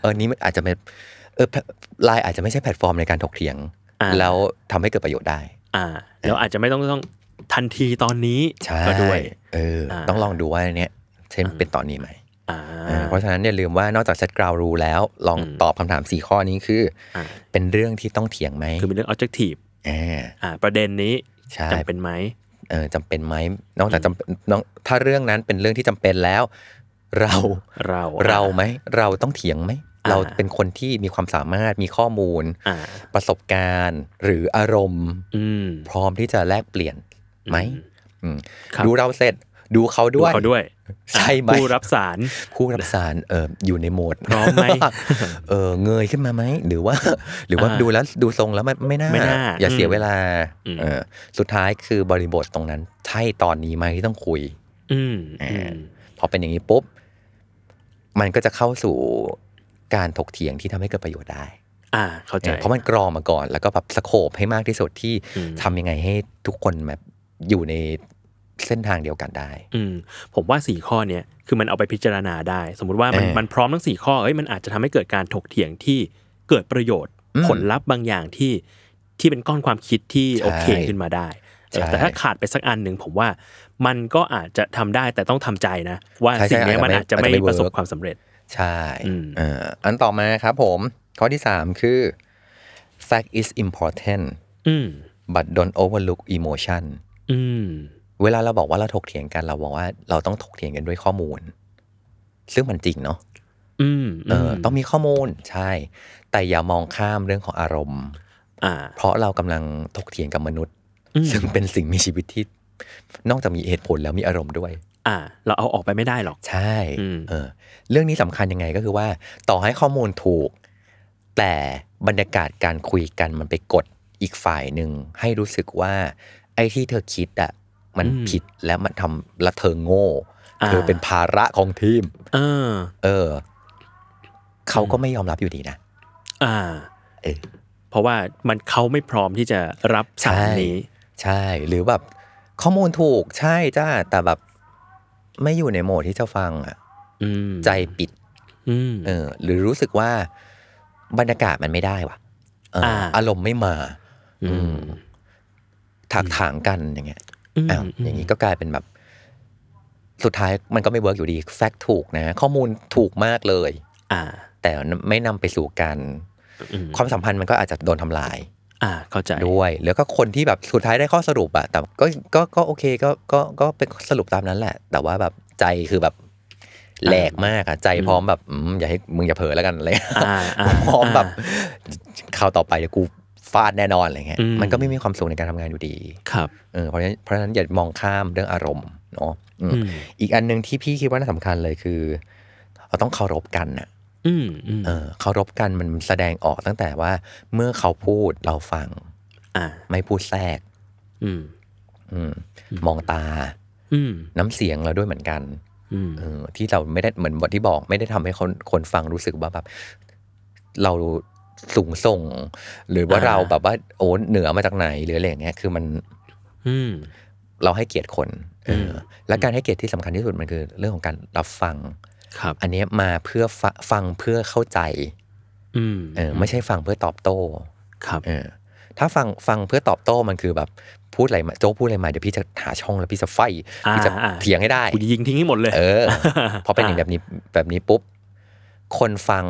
B: เออนี้มันอาจจะเป็นเออไลน์อาจจะไม่ใช่แพลตฟอร์มในการถกเถียง
C: อ่า
B: แล้วทำให้เกิดประโยชน์ได้
C: อ่าแล้วอาจจะไม่ต้องต้องทันทีตอนนี้
B: ใช่
C: ก็ด้วย
B: เออ
C: อ่า
B: ต้องลองดูว่าอันเนี้ยเช่นเป็นตอนนี้ไหม
C: อ่า
B: อ่าเพราะฉะนั้นอย่าลืมว่านอกจาก set ground rule แล้ว ลอง
C: อืม
B: ตอบคำถามสี่ข้อนี้คือ
C: อ่า
B: เป็นเรื่องที่ต้องเถียงไหม
C: คือเป็นเรื่อง objective
B: อ่า
C: อ่าประเด็นนี้
B: ใช่
C: จำเป็นไหม
B: เออจำเป็นไหมนอกจากจำเป็นน้องถ้าเรื่องนั้นเป็นเรื่องที่จำเป็นแล้ว เรา
C: เรา
B: เราไหมเราต้องเถียงไหม
C: อ่า
B: เราเป็นคนที่มีความสามารถมีข้อมูล
C: อ่า
B: ประสบการณ์ หรืออารมณ์
C: อืม
B: พร้อมที่จะแลกเปลี่ยนไหมอืม
C: ครับ
B: ดูเราเสร็จดูเขา
C: ดู
B: ด้วย
C: เขาด้วย
B: ใช่ไหม
C: ผู้รับสาร
B: ผู้รับสารเอออยู่ในโหมด
C: พร้อมไหม
B: เออเงยขึ้นมาไหมหรือว่า หรือว่า
C: อ่า
B: ดูแล้วดูทรงแล้วมันไม่น่า
C: ไม่น่า
B: อย่าเสียเวลา
C: อืม
B: เออสุดท้ายคือบริบทตรงนั้น ใช่ตอนนี้ไหมที่ต้องคุย
C: อืม
B: อ่า
C: อืม
B: พอเป็นอย่างนี้ปุ๊บ มันก็จะเข้าสู่ การถกเถียงที่ทำให้เกิดประโยชน์ได้
C: อ่า เข้าใจ
B: เออเพราะมันกรองมาก่อน แล้วก็แบบสโคบให้มากที่สุดที่
C: อืม
B: ทำยังไงให้ทุกคนแบบอยู่ในเส้นทางเดียวกันได้
C: อืม ผมว่าสี่ข้อเนี้ยคือมันเอาไปพิจารณาได้ สมมุติว่ามัน
B: เออ
C: มันพร้อมทั้งสี่ข้อเอ้ยมันอาจจะทำให้เกิดการถกเถียงที่เกิดประโยชน์
B: อืม
C: ผลลัพธ์บางอย่างที่ที่เป็นก้อนความคิดที่
B: ใช่
C: โอเคขึ้นมาได้เออ
B: ใช่
C: แต่ถ้าขาดไปสักอันหนึ่งผมว่ามันก็อาจจะทำได้แต่ต้องทำใจนะ ว่า
B: ใช่ใช่
C: สิ่งเนี้ยมัน
B: อา
C: อา
B: จ
C: จ
B: จะ
C: จะ
B: ไม่
C: ไม่
B: อาจจะไม่
C: ประสบ
B: work
C: ความสำเร็จ
B: ใช่
C: อืม
B: เอ่ออันต่อมาครับผม ข้อที่สามคือ fact is important
C: อืม
B: but don't overlook emotion
C: อืม
B: เวลาเราบอกว่าเราถกเถียงกันเราบอกว่าเราต้องถกเถียงกันด้วยข้อมูล ซึ่งมันจริงเนาะ
C: อืม
B: เอออ ต้องมีข้อมูลใช่ แต่อย่ามองข้ามเรื่องของอารมณ์
C: อ่า
B: เพราะเรากำลังถกเถียงกับมนุษย์
C: อืม
B: ซึ่งเป็นสิ่งมีชีวิตที่ นอกจากมีเหตุผลแล้วมีอารมณ์ด้วย
C: อ่า เราเอาออกไปไม่ได้หรอก
B: ใช่
C: อืม
B: เออ เรื่องนี้สำคัญยังไงก็คือว่า ต่อให้ข้อมูลถูก แต่บรรยากาศการคุยกันมันไปกดอีกฝ่ายหนึ่งให้รู้สึกว่า ไอ้ที่เธอคิดอะมัน
C: อืม
B: ผิดแล้วมันทำและเธอโง่
C: อ่า
B: เธอเป็นภาระของทีม
C: เออ
B: เออ เขาก็ไม่ยอมรับอยู่ดีนะ
C: อ่า
B: เออ
C: เพราะว่ามันเขาไม่พร้อมที่จะรับสาร
B: ใช่
C: นี้
B: ใช่ หรือแบบข้อมูลถูกใช่จ้า แต่แบบ ไม่อยู่ในโหมดที่จะฟังอะ
C: อืม
B: ใจปิด
C: อืม
B: เออ หรือรู้สึกว่าบรรยากาศมันไม่ได้ว่ะเอออาอารมณ์ไม่มา
C: อืม
B: ถากถางกันอย่างเงี้ย
C: อืม
B: อ้าวอย่างนี้ก็กลายเป็นแบบ สุดท้ายมันก็ไม่ work อยู่ดี fact ถูกนะ ข้อมูลถูกมากเลย
C: อ่า
B: แต่ไม่นำไปสู่การ
C: อืม
B: ความสัมพันธ์มันก็อาจจะโดนทำลาย
C: อ่า เข้าใจ
B: ด้วย แล้วก็คนที่แบบสุดท้ายได้ข้อสรุปอะแต่ก็ก็ก็โอเค ก็ก็ก็เป็นสรุปตามนั้นแหละ แต่ว่าแบบใจคือแบบ แหลกมากอะใจพร้อมแบบอืมอย่าให้มึงอย่าเผลอแล้วกันอะไร
C: อ่าอ่า
B: พร้อมแบบข่าวต่อไปเดี๋ยวกูฟาดแน่นอนอะไรเงี้ย
C: อืม
B: มันก็ไม่มีความสุขในการทำงานอยู่ดี
C: ครับ
B: เออเพราะฉะนั้นเพราะฉะนั้นอย่ามองข้ามเรื่องอารมณ์เนาะอืม
C: อืม
B: อีกอันหนึ่งที่พี่คิดว่าน่าสำคัญเลยคือ เราต้องเคารพกันน่ะ
C: อืมอืม
B: เออเคารพกันมันแสดงออกตั้งแต่ว่า เมื่อเขาพูดเราฟัง
C: อ่า
B: ไม่พูดแทรก
C: อืม
B: อืมมองตา
C: อืม
B: น้ำเสียงเราด้วยเหมือนกัน
C: อืม
B: เออที่เราไม่ได้เหมือนบทที่บอก ไม่ได้ทำให้คนคนฟังรู้สึกว่าแบบ เราสูงส่ง หรือว่า
C: อ่า
B: เราแบบว่าโอ้เหนือมาจากไหนหรืออะไรอย่างเงี้ยคือมัน
C: อืม
B: เราให้เกียรติคนเอออ
C: ม
B: และการให้เกียรติที่สำคัญที่สุดมันคือ เรื่องของการรับฟัง
C: ครับ
B: อันเนี้ยมาเพื่อฟะฟังเพื่อเข้าใจ
C: อืม
B: เออ ไม่ใช่ฟังเพื่อตอบโต้
C: ครับ
B: เออ ถ้าฟังฟังเพื่อตอบโต้มันคือแบบ พูดอะไรมาโจ๊กพูดอะไรมาเดี๋ยวพี่จะหาช่องแล้วพี่จะไฟ
C: อ่า
B: พี่จะ
C: อ่า
B: เถียงให้ได้
C: กูจะยิงทิ้งให้หมดเลย
B: เออพอเป็นอย่างแบบนี้แบบนี้ปุ๊บคนฟัง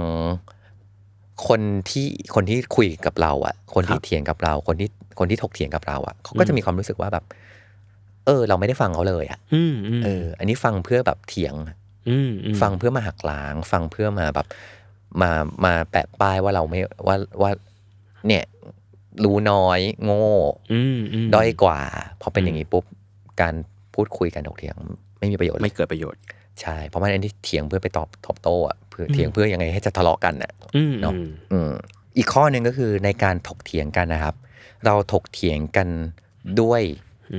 B: คนที่คนที่คุยกับเราอะ คนที่
C: ครับ
B: เถียงกับเรา คนที่คนที่ถกเถียงกับเราอะเขาก็จะมีความรู้สึกว่าแบบ เออ เราไม่ได้ฟังเขาเลยอะ
C: อืมอืม
B: เออ อันนี้ฟังเพื่อแบบเถียง
C: อืมอืม
B: ฟังเพื่อมาหักล้าง ฟังเพื่อมาแบบ มามาแปะป้ายว่าเราไม่ว่าว่า เนี่ย รู้น้อย โง่
C: อืมอืม
B: ด้อยกว่าพอเป็นอย่างนี้ปุ๊บการพูดคุยกันถกเถียง ไม่มีประโยชน์เลย
C: ไม่เกิดประโยชน์
B: ใช่เพราะมันอันที่เถียงเพื่อไปตอบตอบโต้อะเพื่อ
C: อืม
B: เถียงเพื่อยังไงให้จะทะเลาะกันน่ะ
C: อืม
B: เนาะ
C: อืม
B: อืมอีกข้อหนึ่งก็คือในการถกเถียงกันนะครับ เราถกเถียงกันด้วย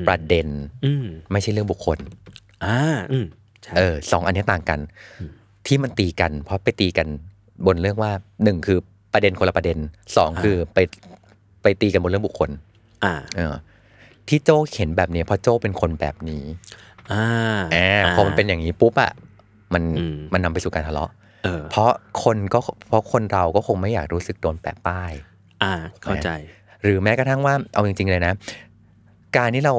B: ประเด็น
C: อืม
B: ไม่ใช่เรื่องบุคคล
C: อ่าอืมใช่
B: เออสองอันนี้ต่างกัน ที่มันตีกัน เพราะไปตีกันบนเรื่องว่าหนึ่งคือประเด็นคนละประเด็นสองคือไปไป ตีกันบนเรื่องบุคคล
C: อ่า
B: เออที่โจ้เห็นแบบนี้เพราะโจ้เป็นคนแบบนี้
C: อ่า
B: อ่าพอมันเป็นอย่างนี้ปุ๊บอะมัน
C: อืม
B: มันนำไปสู่การทะเลาะ
C: เออ
B: เพราะคนก็เพราะคนเราก็คงไม่อยากรู้สึกโดนแปะป้าย
C: อ่า เข้าใจ
B: หรือแม้กระทั่งว่าเอาจริง ๆ เลยนะ การที่เรา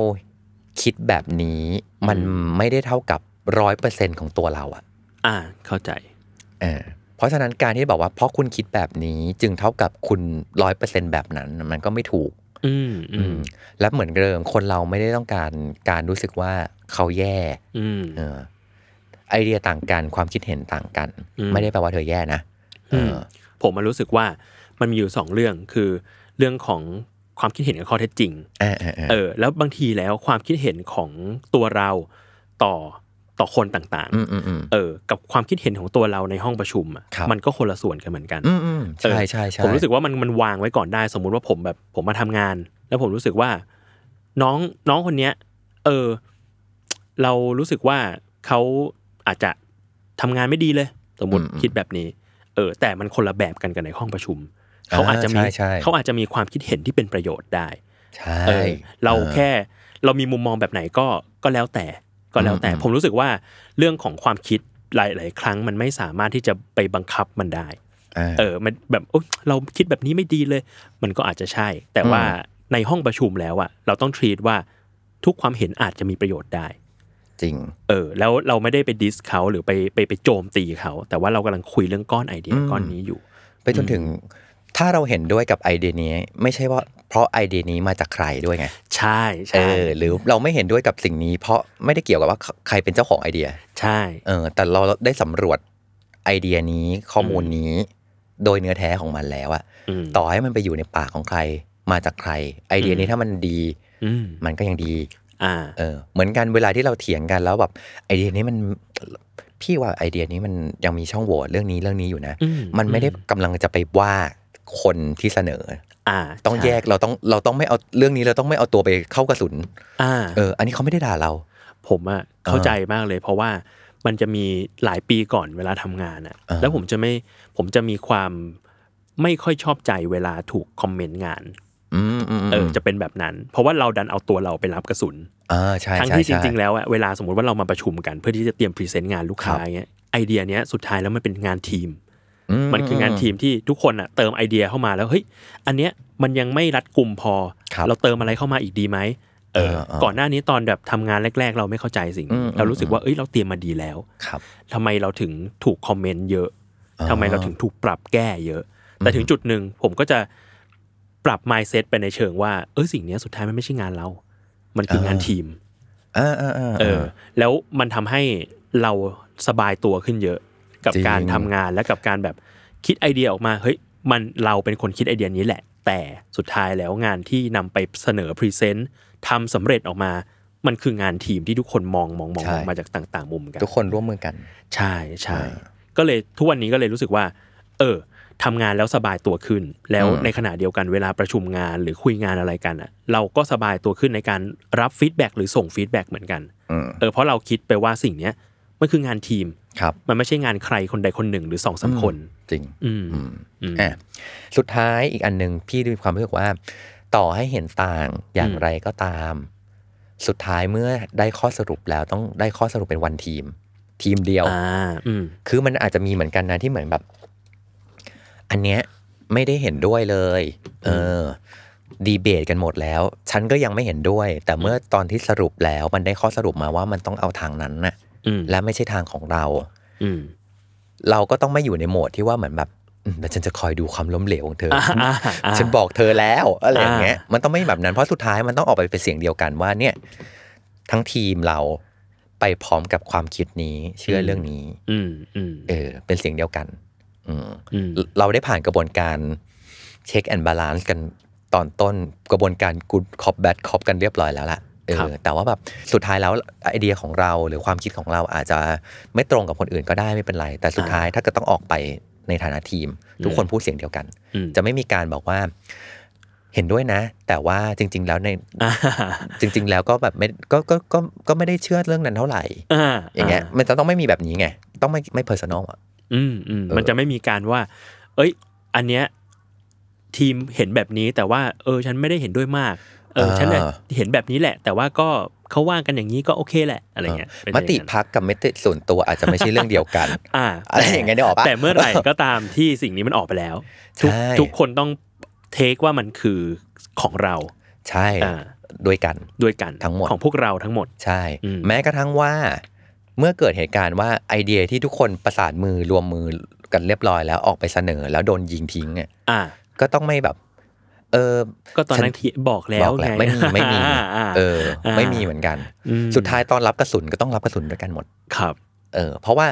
B: คิดแบบนี้มันไม่ได้เท่ากับร้อยเปอร์เซ็นของตัวเราอะ
C: อ่า เข้าใจ
B: เออ เพราะฉะนั้นการที่บอกว่าเพราะคุณคิดแบบนี้จึงเท่ากับคุณร้อยเปอร์เซ็นแบบนั้นมันก็ไม่ถูก
C: อืมอื
B: อื
C: ม
B: มและเหมือนเดิมคนเราไม่ได้ต้องการการรู้สึกว่าเขาแย่
C: อืม
B: เออไอเดียต่างกันความคิดเห็นต่างกัน
C: อืม
B: ไม่ได้แปลว่าเธอแย่นะเออ
C: ผมมารู้สึกว่ามันมีอยู่สองเรื่องคือเรื่องของความคิดเห็นกับข้อเท็จจริง
B: เออเออเออ
C: เออแล้วบางทีแล้วความคิดเห็นของตัวเราต่อ ต่อคนต่าง
B: อืมอืมอืม
C: ๆเออ กับความคิดเห็นของตัวเราในห้องประชุมอะ
B: ครับ
C: มันก็คนละส่วนกันเหมือนกัน
B: อืมอืม
C: เออ
B: ใช่ใช่ใช่
C: ผมรู้สึกว่ามันมันวางไว้ก่อนได้ สมมุติว่าผมแบบผมมาทำงาน แล้วผมรู้สึกว่า น้องน้องคนเนี้ย เออ เรารู้สึกว่าเขาอาจจะทำงานไม่ดีเลย สมมติคิดแบบนี้ เออ แต่มันคนละแบบกันกันในห้องประชุมเขาอาจจะมี
B: ใช่ใช่
C: เขาอาจจะมีความคิดเห็นที่เป็นประโยชน์ได้
B: ใช่
C: เออเรา
B: ออ
C: แค่เรามีมุมมองแบบไหนก็ก็แล้วแต่ ก็แล้วแต่
B: อืม
C: ผมรู้สึกว่าเรื่องของความคิดหลาย ๆ ครั้งมันไม่สามารถที่จะไปบังคับมันได้
B: อ่า
C: เออมันแบบโอ๊ยเราคิดแบบนี้ไม่ดีเลย มันก็อาจจะใช่ แต่ว่าในห้องประชุมแล้วอะเราต้อง treat ว่าทุกความเห็นอาจจะมีประโยชน์ได้
B: จริง
C: เออ แล้วเราไม่ได้ไปดิสเขาหรือไปไปไปโจมตีเขา แต่ว่าเรากำลังคุยเรื่องก้อนไอเดีย
B: อืม
C: ก้อนนี้อยู่
B: ไปจนถึงถ้าเราเห็นด้วยกับไอเดียนี้ ไม่ใช่ว่า เพราะไอเดียนี้มาจากใครด้วยไง
C: ใช่
B: เอ
C: ใช่
B: อหรือเราไม่เห็นด้วยกับสิ่งนี้ เพราะไม่ได้เกี่ยวกับว่าใครเป็นเจ้าของไอเดีย
C: ใช่
B: เออแต่เราได้สำรวจไอเดียนี้ข้อมูลนี้ โดยเนื้อแท้ของมันแล้วอะ
C: อืม
B: ต่อให้มันไปอยู่ในปากของใคร มาจากใคร ไอเดียนี้ถ้ามันดี
C: อืม
B: มันก็ยังดี
C: อ่า
B: เออ เหมือนกันเวลาที่เราเถียงกันแล้วแบบไอเดียนี้มันพี่ว่าไอเดียนี้มันยังมีช่องโหว่เรื่องนี้เรื่องนี้อยู่นะ
C: อืม
B: มันไม่ได้กำลังจะไปว่าคนที่เสนอ
C: อ่า
B: ต้อง
C: ใช่
B: แยกเราต้องเราต้องไม่เอาเรื่องนี้เราต้องไม่เอาตัวไปเข้ากระสุน
C: อ่า
B: เออ อันนี้เขาไม่ได้ด่าเรา
C: ผมอะเข้าใจมากเลย เพราะว่ามันจะมีหลายปีก่อนเวลาทำงานอะ
B: อ่า
C: แล้วผมจะไม่ผมจะมีความไม่ค่อยชอบใจเวลาถูกคอมเมนต์งาน
B: อืมอืม
C: เออจะเป็นแบบนั้น เพราะว่าเราดันเอาตัวเราไปรับกระสุน
B: อ่าใช่
C: ทั้ง
B: ใช่
C: ที่จ
B: ใช่
C: ริง ๆ แล้วอะเวลาสมมติว่าเรามาประชุมกันเพื่อที่จะเตรียม present งานลูกค้า
B: ครับ
C: เงี้ยไอเดียเนี้ยสุดท้ายแล้วมันเป็นงานทีม
B: อื
C: มันคืองานทีมที่ทุกคนอะเติมไอเดียเข้ามาแล้วเฮ้ยอันเนี้ยมันยังไม่รัดกลุ่มพอ
B: ครับ
C: เราเติมอะไรเข้ามาอีกดีไหมเออ
B: เออเออ
C: ก่อนหน้านี้ตอนแบบทำงานแรก ๆ เราไม่เข้าใจสิ่งนี้
B: อืม
C: เรารู้สึกว่าเอ้ยเราเตรียมมาดีแล้ว
B: ครับ
C: ทำไมเราถึงถูกคอมเมนต์เยอะ
B: อ่า
C: ทำไมเราถึงถูกปรับแก้เยอะ แต่ถึงจุดหนึ่งผมก็จะปรับ mindset ไปในเชิงว่าเออสิ่งเนี้ยสุดท้ายมันไม่ใช่งานเรา มันคืองานทีม
B: อ่าอ่าอ่า
C: เออแล้วมันทำให้เราสบายตัวขึ้นเยอะ กับ
B: จริง
C: การทำงานและกับการแบบคิดไอเดียออกมาเฮ้ยมันเราเป็นคนคิดไอเดียนี้แหละ แต่สุดท้ายแล้วงานที่นำไปเสนอ present ทำสำเร็จออกมา มันคืองานทีมที่ทุกคนมองมองมอง
B: ใช่
C: มองมาจากต่าง ๆ มุมกัน
B: ทุกคนร่วมมือกัน
C: ใช่ใช่ก็เลยทุกวันนี้ก็เลยรู้สึกว่า เออทำงานแล้วสบายตัวขึ้น แล้ว
B: อืม
C: ในขณะเดียวกันเวลาประชุมงานหรือคุยงานอะไรกันอะ เราก็สบายตัวขึ้นในการรับ feedback หรือส่ง feedback เหมือนกัน
B: อืม
C: เออเพราะเราคิดไปว่าสิ่งเนี้ยมันคืองานทีม
B: ครับ
C: มันไม่ใช่งานใครคนใดคนหนึ่งหรือสองสามคน
B: จริง
C: อืม
B: อืม
C: อืม
B: อะสุดท้ายอีกอันหนึ่งพี่มีความรู้สึกว่า ต่อให้เห็นต่างอย่าง
C: อืม
B: ไรก็ตาม สุดท้ายเมื่อได้ข้อสรุปแล้วต้องได้ข้อสรุปเป็นวันทีม ทีมเดียว
C: อ่าอืม
B: คือมันอาจจะมีเหมือนกันนะที่เหมือนแบบ อันเนี้ยไม่ได้เห็นด้วยเลย เออ ดีเบตกันหมดแล้ว ฉันก็ยังไม่เห็นด้วย แต่เมื่อตอนที่สรุปแล้วมันได้ข้อสรุปมาว่ามันต้องเอาทางนั้นน่ะ
C: อืม
B: และไม่ใช่ทางของเรา
C: อืม
B: เราก็ต้องไม่อยู่ในโหมดที่ว่าเหมือนแบบอืมแล้วฉันจะคอยดูความล้มเหลวของเธออ
C: อ่าอ่าอ่า
B: ฉันบอกเธอแล้วอะไรอย่างเงี้ย
C: อ่า
B: มันต้องไม่แบบนั้น เพราะสุดท้ายมันต้องออกไปเป็นเสียงเดียวกันว่าเนี่ย ทั้งทีมเราไปพร้อมกับความคิดนี้เชื่อเรื่องนี้
C: อืมอืม
B: เออ เป็นเสียงเดียวกัน อืม
C: อืม
B: เราได้ผ่านกระบวนการ check and balance กันตอนต้นกระบวนการ good cop bad cop กันเรียบร้อยแล้วล่ะ เอ
C: ครับ
B: อแต่ว่าแบบสุดท้ายแล้วไอเดียของเราหรือความคิดของเราอาจจะไม่ตรงกับคนอื่นก็ได้ไม่เป็นไร แต่สุดท้ายถ้าเกิดต้องออกไปในฐานะทีม ทุกคนพูดเสียงเดียวกัน
C: อืม
B: จะไม่มีการบอกว่าเห็นด้วยนะ แต่ว่าจริง ๆ แล้วใน
C: อ่า
B: จริง ๆ แล้วก็แบบไม่ก็ก็ก็ก็ไม่ได้เชื่อเรื่องนั้นเท่าไหร่
C: อ่า
B: อย่างเงี้ยมันจะต้องไม่มีแบบนี้ไง ต้องไม่ไม่ personal อะ
C: อืมอืม
B: เออ
C: มันจะไม่มีการว่า เอ้ย อันเนี้ยทีมเห็นแบบนี้แต่ว่า เออ ฉันไม่ได้เห็นด้วยมาก เออฉันน่ะเห็นแบบนี้แหละ แต่ว่าก็เขาว่ากันอย่างนี้ก็โอเคแหละอะไรเงี้ยเป็น
B: ม
C: อย่างนั้น
B: ติพักกับมติส่วนตัวอาจจะไม่ใช่เรื่องเดียวกัน
C: อ่า
B: อะไรอย่างเงี้ยนึกออกปะ
C: แต่เมื่อไหร่ก็ตามที่สิ่งนี้มันออกไปแล้ว ทุก
B: ใช่
C: ทุกคนต้องเทคว่ามันคือของเรา
B: ใช่
C: อ่า
B: ด้วยกัน
C: ด้วยกัน
B: ทั้งหมด
C: ของพวกเราทั้งหมด
B: ใช่
C: อืม
B: แม้กระทั่งว่า เมื่อเกิดเหตุการณ์ว่าไอเดียที่ทุกคนประสานมือรวมมือกันเรียบร้อยแล้วออกไปเสนอแล้วโดนยิงทิ้งอะ
C: อ่า
B: ก็ต้องไม่แบบ เออ
C: ก็ตอนนั้น
B: ฉั
C: ที่บอกแล้
B: บ
C: ว
B: อก
C: ไง
B: แล้วไม่มีไม่มีาเออ
C: อ่า
B: ไม่มีเหมือนกัน
C: อืม
B: สุดท้ายตอนรับกระสุนก็ต้องรับกระสุนด้วยกันหมด
C: ครับ
B: เออ เพราะว่า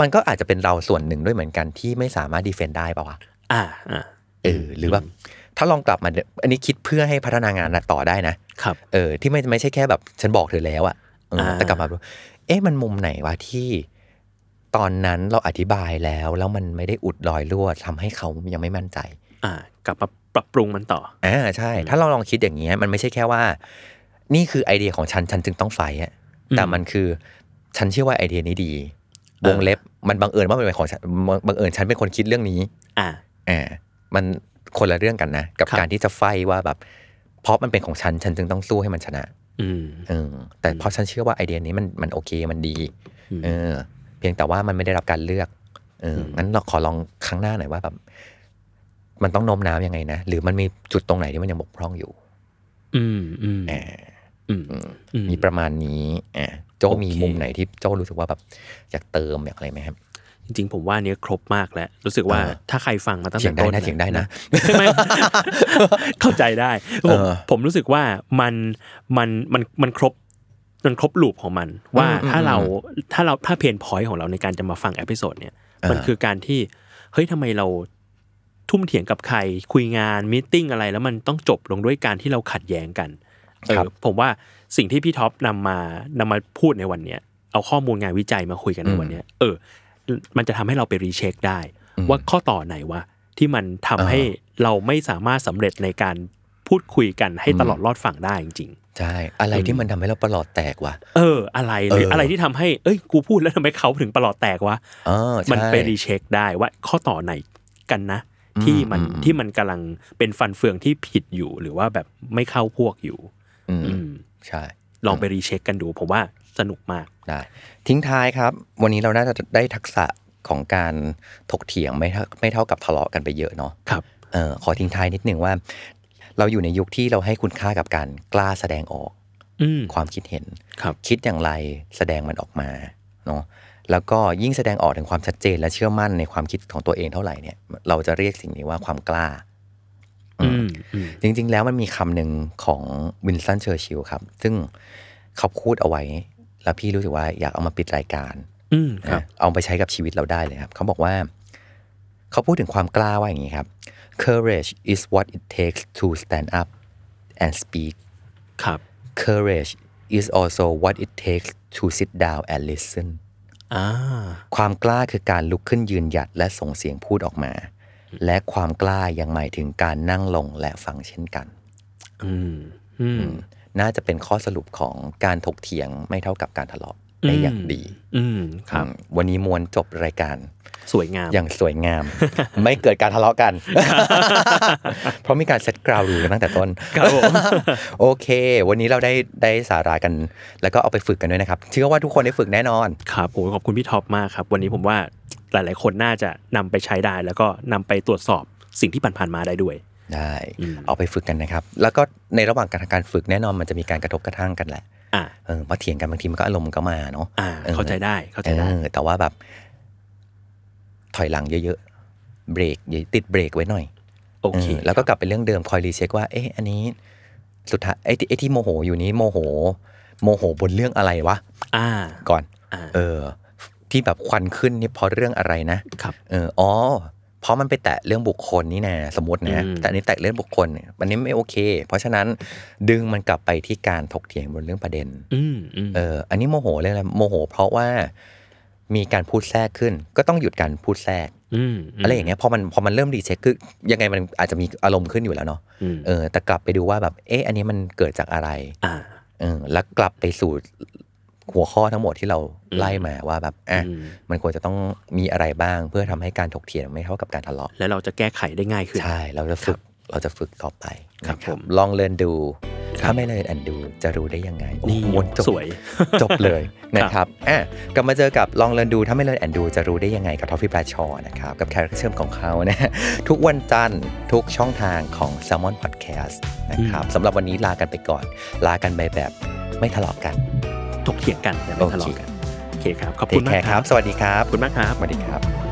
B: มันก็อาจจะเป็นเราส่วนหนึ่งด้วยเหมือนกันที่ไม่สามารถดีเฟนต์ได้ป่าวะ
C: อ่าอ่า
B: เออหรือแบบถ้าลองกลับมาเนี่ยอันนี้คิดเพื่อให้พัฒนางานต่อได้นะ
C: ครับ
B: เออ ที่ไม่ไม่ใช่แค่แบบฉันบอกเธอแล้วอะเออ
C: อ่า
B: แต่กลับมาดูเอ๊ะมันมุมไหนวะที่ตอนนั้นเราอธิบายแล้ว แล้วมันไม่ได้อุดรอยรั่วทำให้เขายังไม่มั่นใจ
C: อ่ากลับมา ปรับปรุงมันต่อ
B: อ่าใช่ ถ้าเราลองคิดอย่างเงี้ยมันไม่ใช่แค่ว่า นี่คือไอเดียของฉันฉันจึงต้องไฟอะ
C: อืม
B: แต่มันคือฉันเชื่อว่าไอเดียนี้ดีวงเล็บมันบังเอิญว่ามันเป็นของฉันบังเอิญฉันเป็นคนคิดเรื่องนี้
C: อ่า
B: อ่ามันคนละเรื่องกันนะ กับ
C: ครับ
B: การที่จะไฟว่าแบบ เพราะมันเป็นของฉันฉันจึงต้องสู้ให้มันชนะ
C: อืม
B: เออแต่เพราะฉันเชื่อว่าไอเดียนี้มันมันโอเคมันดี
C: อืม
B: เออ เพียงแต่ว่ามันไม่ได้รับการเลือกเอออ
C: ม
B: งั้นเราขอลองครั้งหน้าหน่อยว่าแบบ มันต้องโน้มน้าวยังไงนะ หรือมันมีจุดตรงไหนที่มันยังบกพร่องอยู่
C: อืมอืม
B: อ่า
C: อืม
B: อืม
C: อืม
B: มีประมาณนี้อ่าโจ
C: โอเค
B: มีมุมไหนที่โจรู้สึกว่าแบบอยากเติมอยากอะไรไหมครับ
C: จริงๆ ผมว่าอันเนี้ยครบมากแล้ว รู้สึกว่า
B: เออ
C: ถ้าใครฟังมาตั้ง
B: เถี
C: แต่
B: ยงได้
C: ต้น
B: นะเถียงได้นะ
C: ไม่เข้าใจได้ ผม
B: เออ
C: ผมรู้สึกว่ามันมันมันมันครบมันครบ loop ของมัน ว่า
B: อืม
C: ถ้าเรา
B: อืม
C: ถ้าเราถ้า pain point ของเราในการจะมาฟัง episode เนี่ย
B: เออ
C: มันคือการที่เฮ้ยทำไมเรา ทุ่มเถียงกับใคร คุยงาน meeting อะไร แล้วมันต้องจบลงด้วยการที่เราขัดแย้งกันเอ
B: ครั
C: อบผมว่าสิ่งที่พี่ท็อปนำมานำมาพูดในวันเนี้ยเอาข้อมูลงานวิจัยมาคุยกันในวันเนี้ยเออ มันจะทำให้เราไป recheck ได้ ว่าข้อต่อไหนวะที่มันทำให้เราไม่สามารถสำเร็จในการพูดคุยกันให้ตลอดรอดฝั่งได้จริง
B: ใช่อะไรที่มันทำให้เราประหลอดแตกว่ะ
C: ๆเออ อะไรหรือ
B: เอออ
C: อะไรที่ทำให้เอ้ยกูพูดแล้วทำไมเขาถึงประหลอดแตกวะ
B: เออใช่
C: มันไป recheck ได้ว่าข้อต่อไหนกันนะ ที่มัน
B: อืม
C: ที่มันกำลังเป็นฟันเฟืองที่ผิดอยู่ หรือว่าแบบไม่เข้าพวกอยู่
B: อืม
C: อืม
B: ใช่
C: ลองไป recheck กันดูผมว่าสนุกมาก
B: ได้ทิ้งท้ายครับ วันนี้เราน่าจะได้ทักษะของการถกเถียงไม่เท่าไม่เท่ากับทะเลาะกันไปเยอะเนาะ
C: ครับ
B: เออขอทิ้งท้ายนิดนึงว่า เราอยู่ในยุคที่เราให้คุณค่ากับการกล้าแสดงออก
C: อืม
B: ความคิดเห็น
C: ครับ
B: คิดอย่างไรแสดงมันออกมาเนาะ แล้วก็ยิ่งแสดงออกถึงความชัดเจนและเชื่อมั่นในความคิดของตัวเองเท่าไหร่เนี่ยเราจะเรียกสิ่งนี้ว่าความกล้า
C: อืมอืม
B: จริง ๆ แล้วมันมีคำหนึ่งของวินสตันเชอร์ชิลครับ ซึ่งเขาพูดเอาไว้ แล้วพี่รู้สึกว่าอยากเอามาปิดรายการ
C: อืมครับ
B: นะเอาไปใช้กับชีวิตเราได้เลยครับ เขาบอกว่า เขาพูดถึงความกล้าว่าอย่างนี้ครับ courage is what it takes to stand up and speak
C: ครับ
B: courage is also what it takes to sit down and listen
C: อ่า
B: ความกล้าคือการลุกขึ้นยืนหยัดและส่งเสียงพูดออกมา และความกล้ายังหมายถึงการนั่งลงและฟังเช่นกัน
C: อืมอืม
B: น่าจะเป็นข้อสรุปของการถกเถียงไม่เท่ากับการทะเลาะ ได้อย่างดี
C: อืมครับ
B: อืมวันนี้มวลจบรายการ
C: สวยงาม
B: อย่างสวยงาม ไม่เกิดการทะเลาะกัน เพราะมีการเซตกราวดูกันตั้งแต่ต้น
C: ครับผม
B: โอเค วันนี้เราได้ได้สาระกัน แล้วก็เอาไปฝึกกันด้วยนะครับ เชื่อว่าทุกคนได้ฝึกแน่นอน
C: ครับโอ้ขอบคุณพี่ท็อปมากครับ วันนี้ผมว่าหลาย ๆ คนน่าจะนำไปใช้ได้ แล้วก็นำไปตรวจสอบสิ่งที่ผ่านๆมาได้ด้วย
B: ได้
C: อืม
B: เอาไปฝึกกันนะครับ แล้วก็ในระหว่างการการฝึกแน่นอนมันจะมีการกระทบกระทั่งกันแหละ
C: อ่า
B: เออพอเถียงกันบางทีมันก็อารมณ์มันก็มาเนาะ
C: อ่า
B: ออ
C: เข้าใจได้เข้าใจได้
B: ออแต่ว่าแบบ ถอยหลังเยอะๆเบรกอย่าติดเบรกไว้หน่อย
C: โอเค
B: เออแล้วก็กลับไปเรื่องเดิมคอยรีเช็คว่าเอ๊ะอันนี้ สุดท้ายไอ้ที่ไอ้ที่โมโหอยู่นี้โมโห โมโหบนเรื่องอะไรวะ
C: อ่า
B: ก่อน
C: อ่า
B: เออ ที่แบบควันขึ้นนี่เพราะเรื่องอะไรนะ
C: ครับ
B: เอออ๋อ เพราะมันไปแตะเรื่องบุคคลนี่นะสมมตินะ
C: อืม
B: แต่อันนี้แตะเรื่องบุคคลเนี่ยมันนี้ไม่โอเค เพราะฉะนั้นดึงมันกลับไปที่การถกเถียงบนเรื่องประเด็น
C: อืมอืม
B: เออ อันนี้โมโหเรื่องอะไรโมโห เพราะว่ามีการพูดแทรกขึ้น ก็ต้องหยุดการพูดแทรก
C: อืมม
B: อะไรอย่างเงี้ยพอมันพอมันเริ่มรีเช็คคือยังไงมันอาจจะมีอารมณ์ขึ้นอยู่แล้วเนาะ
C: อืม
B: เออแต่กลับไปดูว่าแบบเอ๊ะอันนี้มันเกิดจากอะไร
C: อ่า
B: เออแล้วกลับไปสู่ หัวข้อทั้งหมดที่เราไล่มาว่าแบบอะ
C: อืม
B: มันควรจะต้องมีอะไรบ้าง เพื่อทำให้การถกเถียงไม่เท่ากับการทะเลาะ
C: แล้วเราจะแก้ไขได้ง่ายขึ้น
B: ใช่เราจะฝึกเราจะฝึกต่อไป
C: ครับ
B: นะ
C: ผม
B: ลองเรียนดู
C: ครับ
B: ถ้าไม่เรียนอันดูจะรู้ได้ยังไงโอ้
C: นี่
B: ม้วนจบ
C: สวย
B: จบเลยนะครับอะกลับมาเจอกับลองเรียนดูถ้าไม่เรียนแอนดูจะรู้ได้ยังไงกับทอฟฟี่ปลาชอนะครับกับแขกรับเชิญของเขานะทุกวันจันทร์ทุกช่องทางของ s ซ l m o n Podcast นะครับสำหรับวันนี้ลากันไปก่อน ลากันไปแบบไม่ทะเลาะกัน
C: ถกเถียงกันแต่ไม่ทะเลาะกันโอเคครับขอบ
B: เท
C: คุ
B: ค
C: ณ
B: แค
C: มาก
B: ร์
C: ค
B: ค
C: รั
B: รับบสวัสดีครับ
C: ขอบคุณมากครับ
B: สวัสดีครับ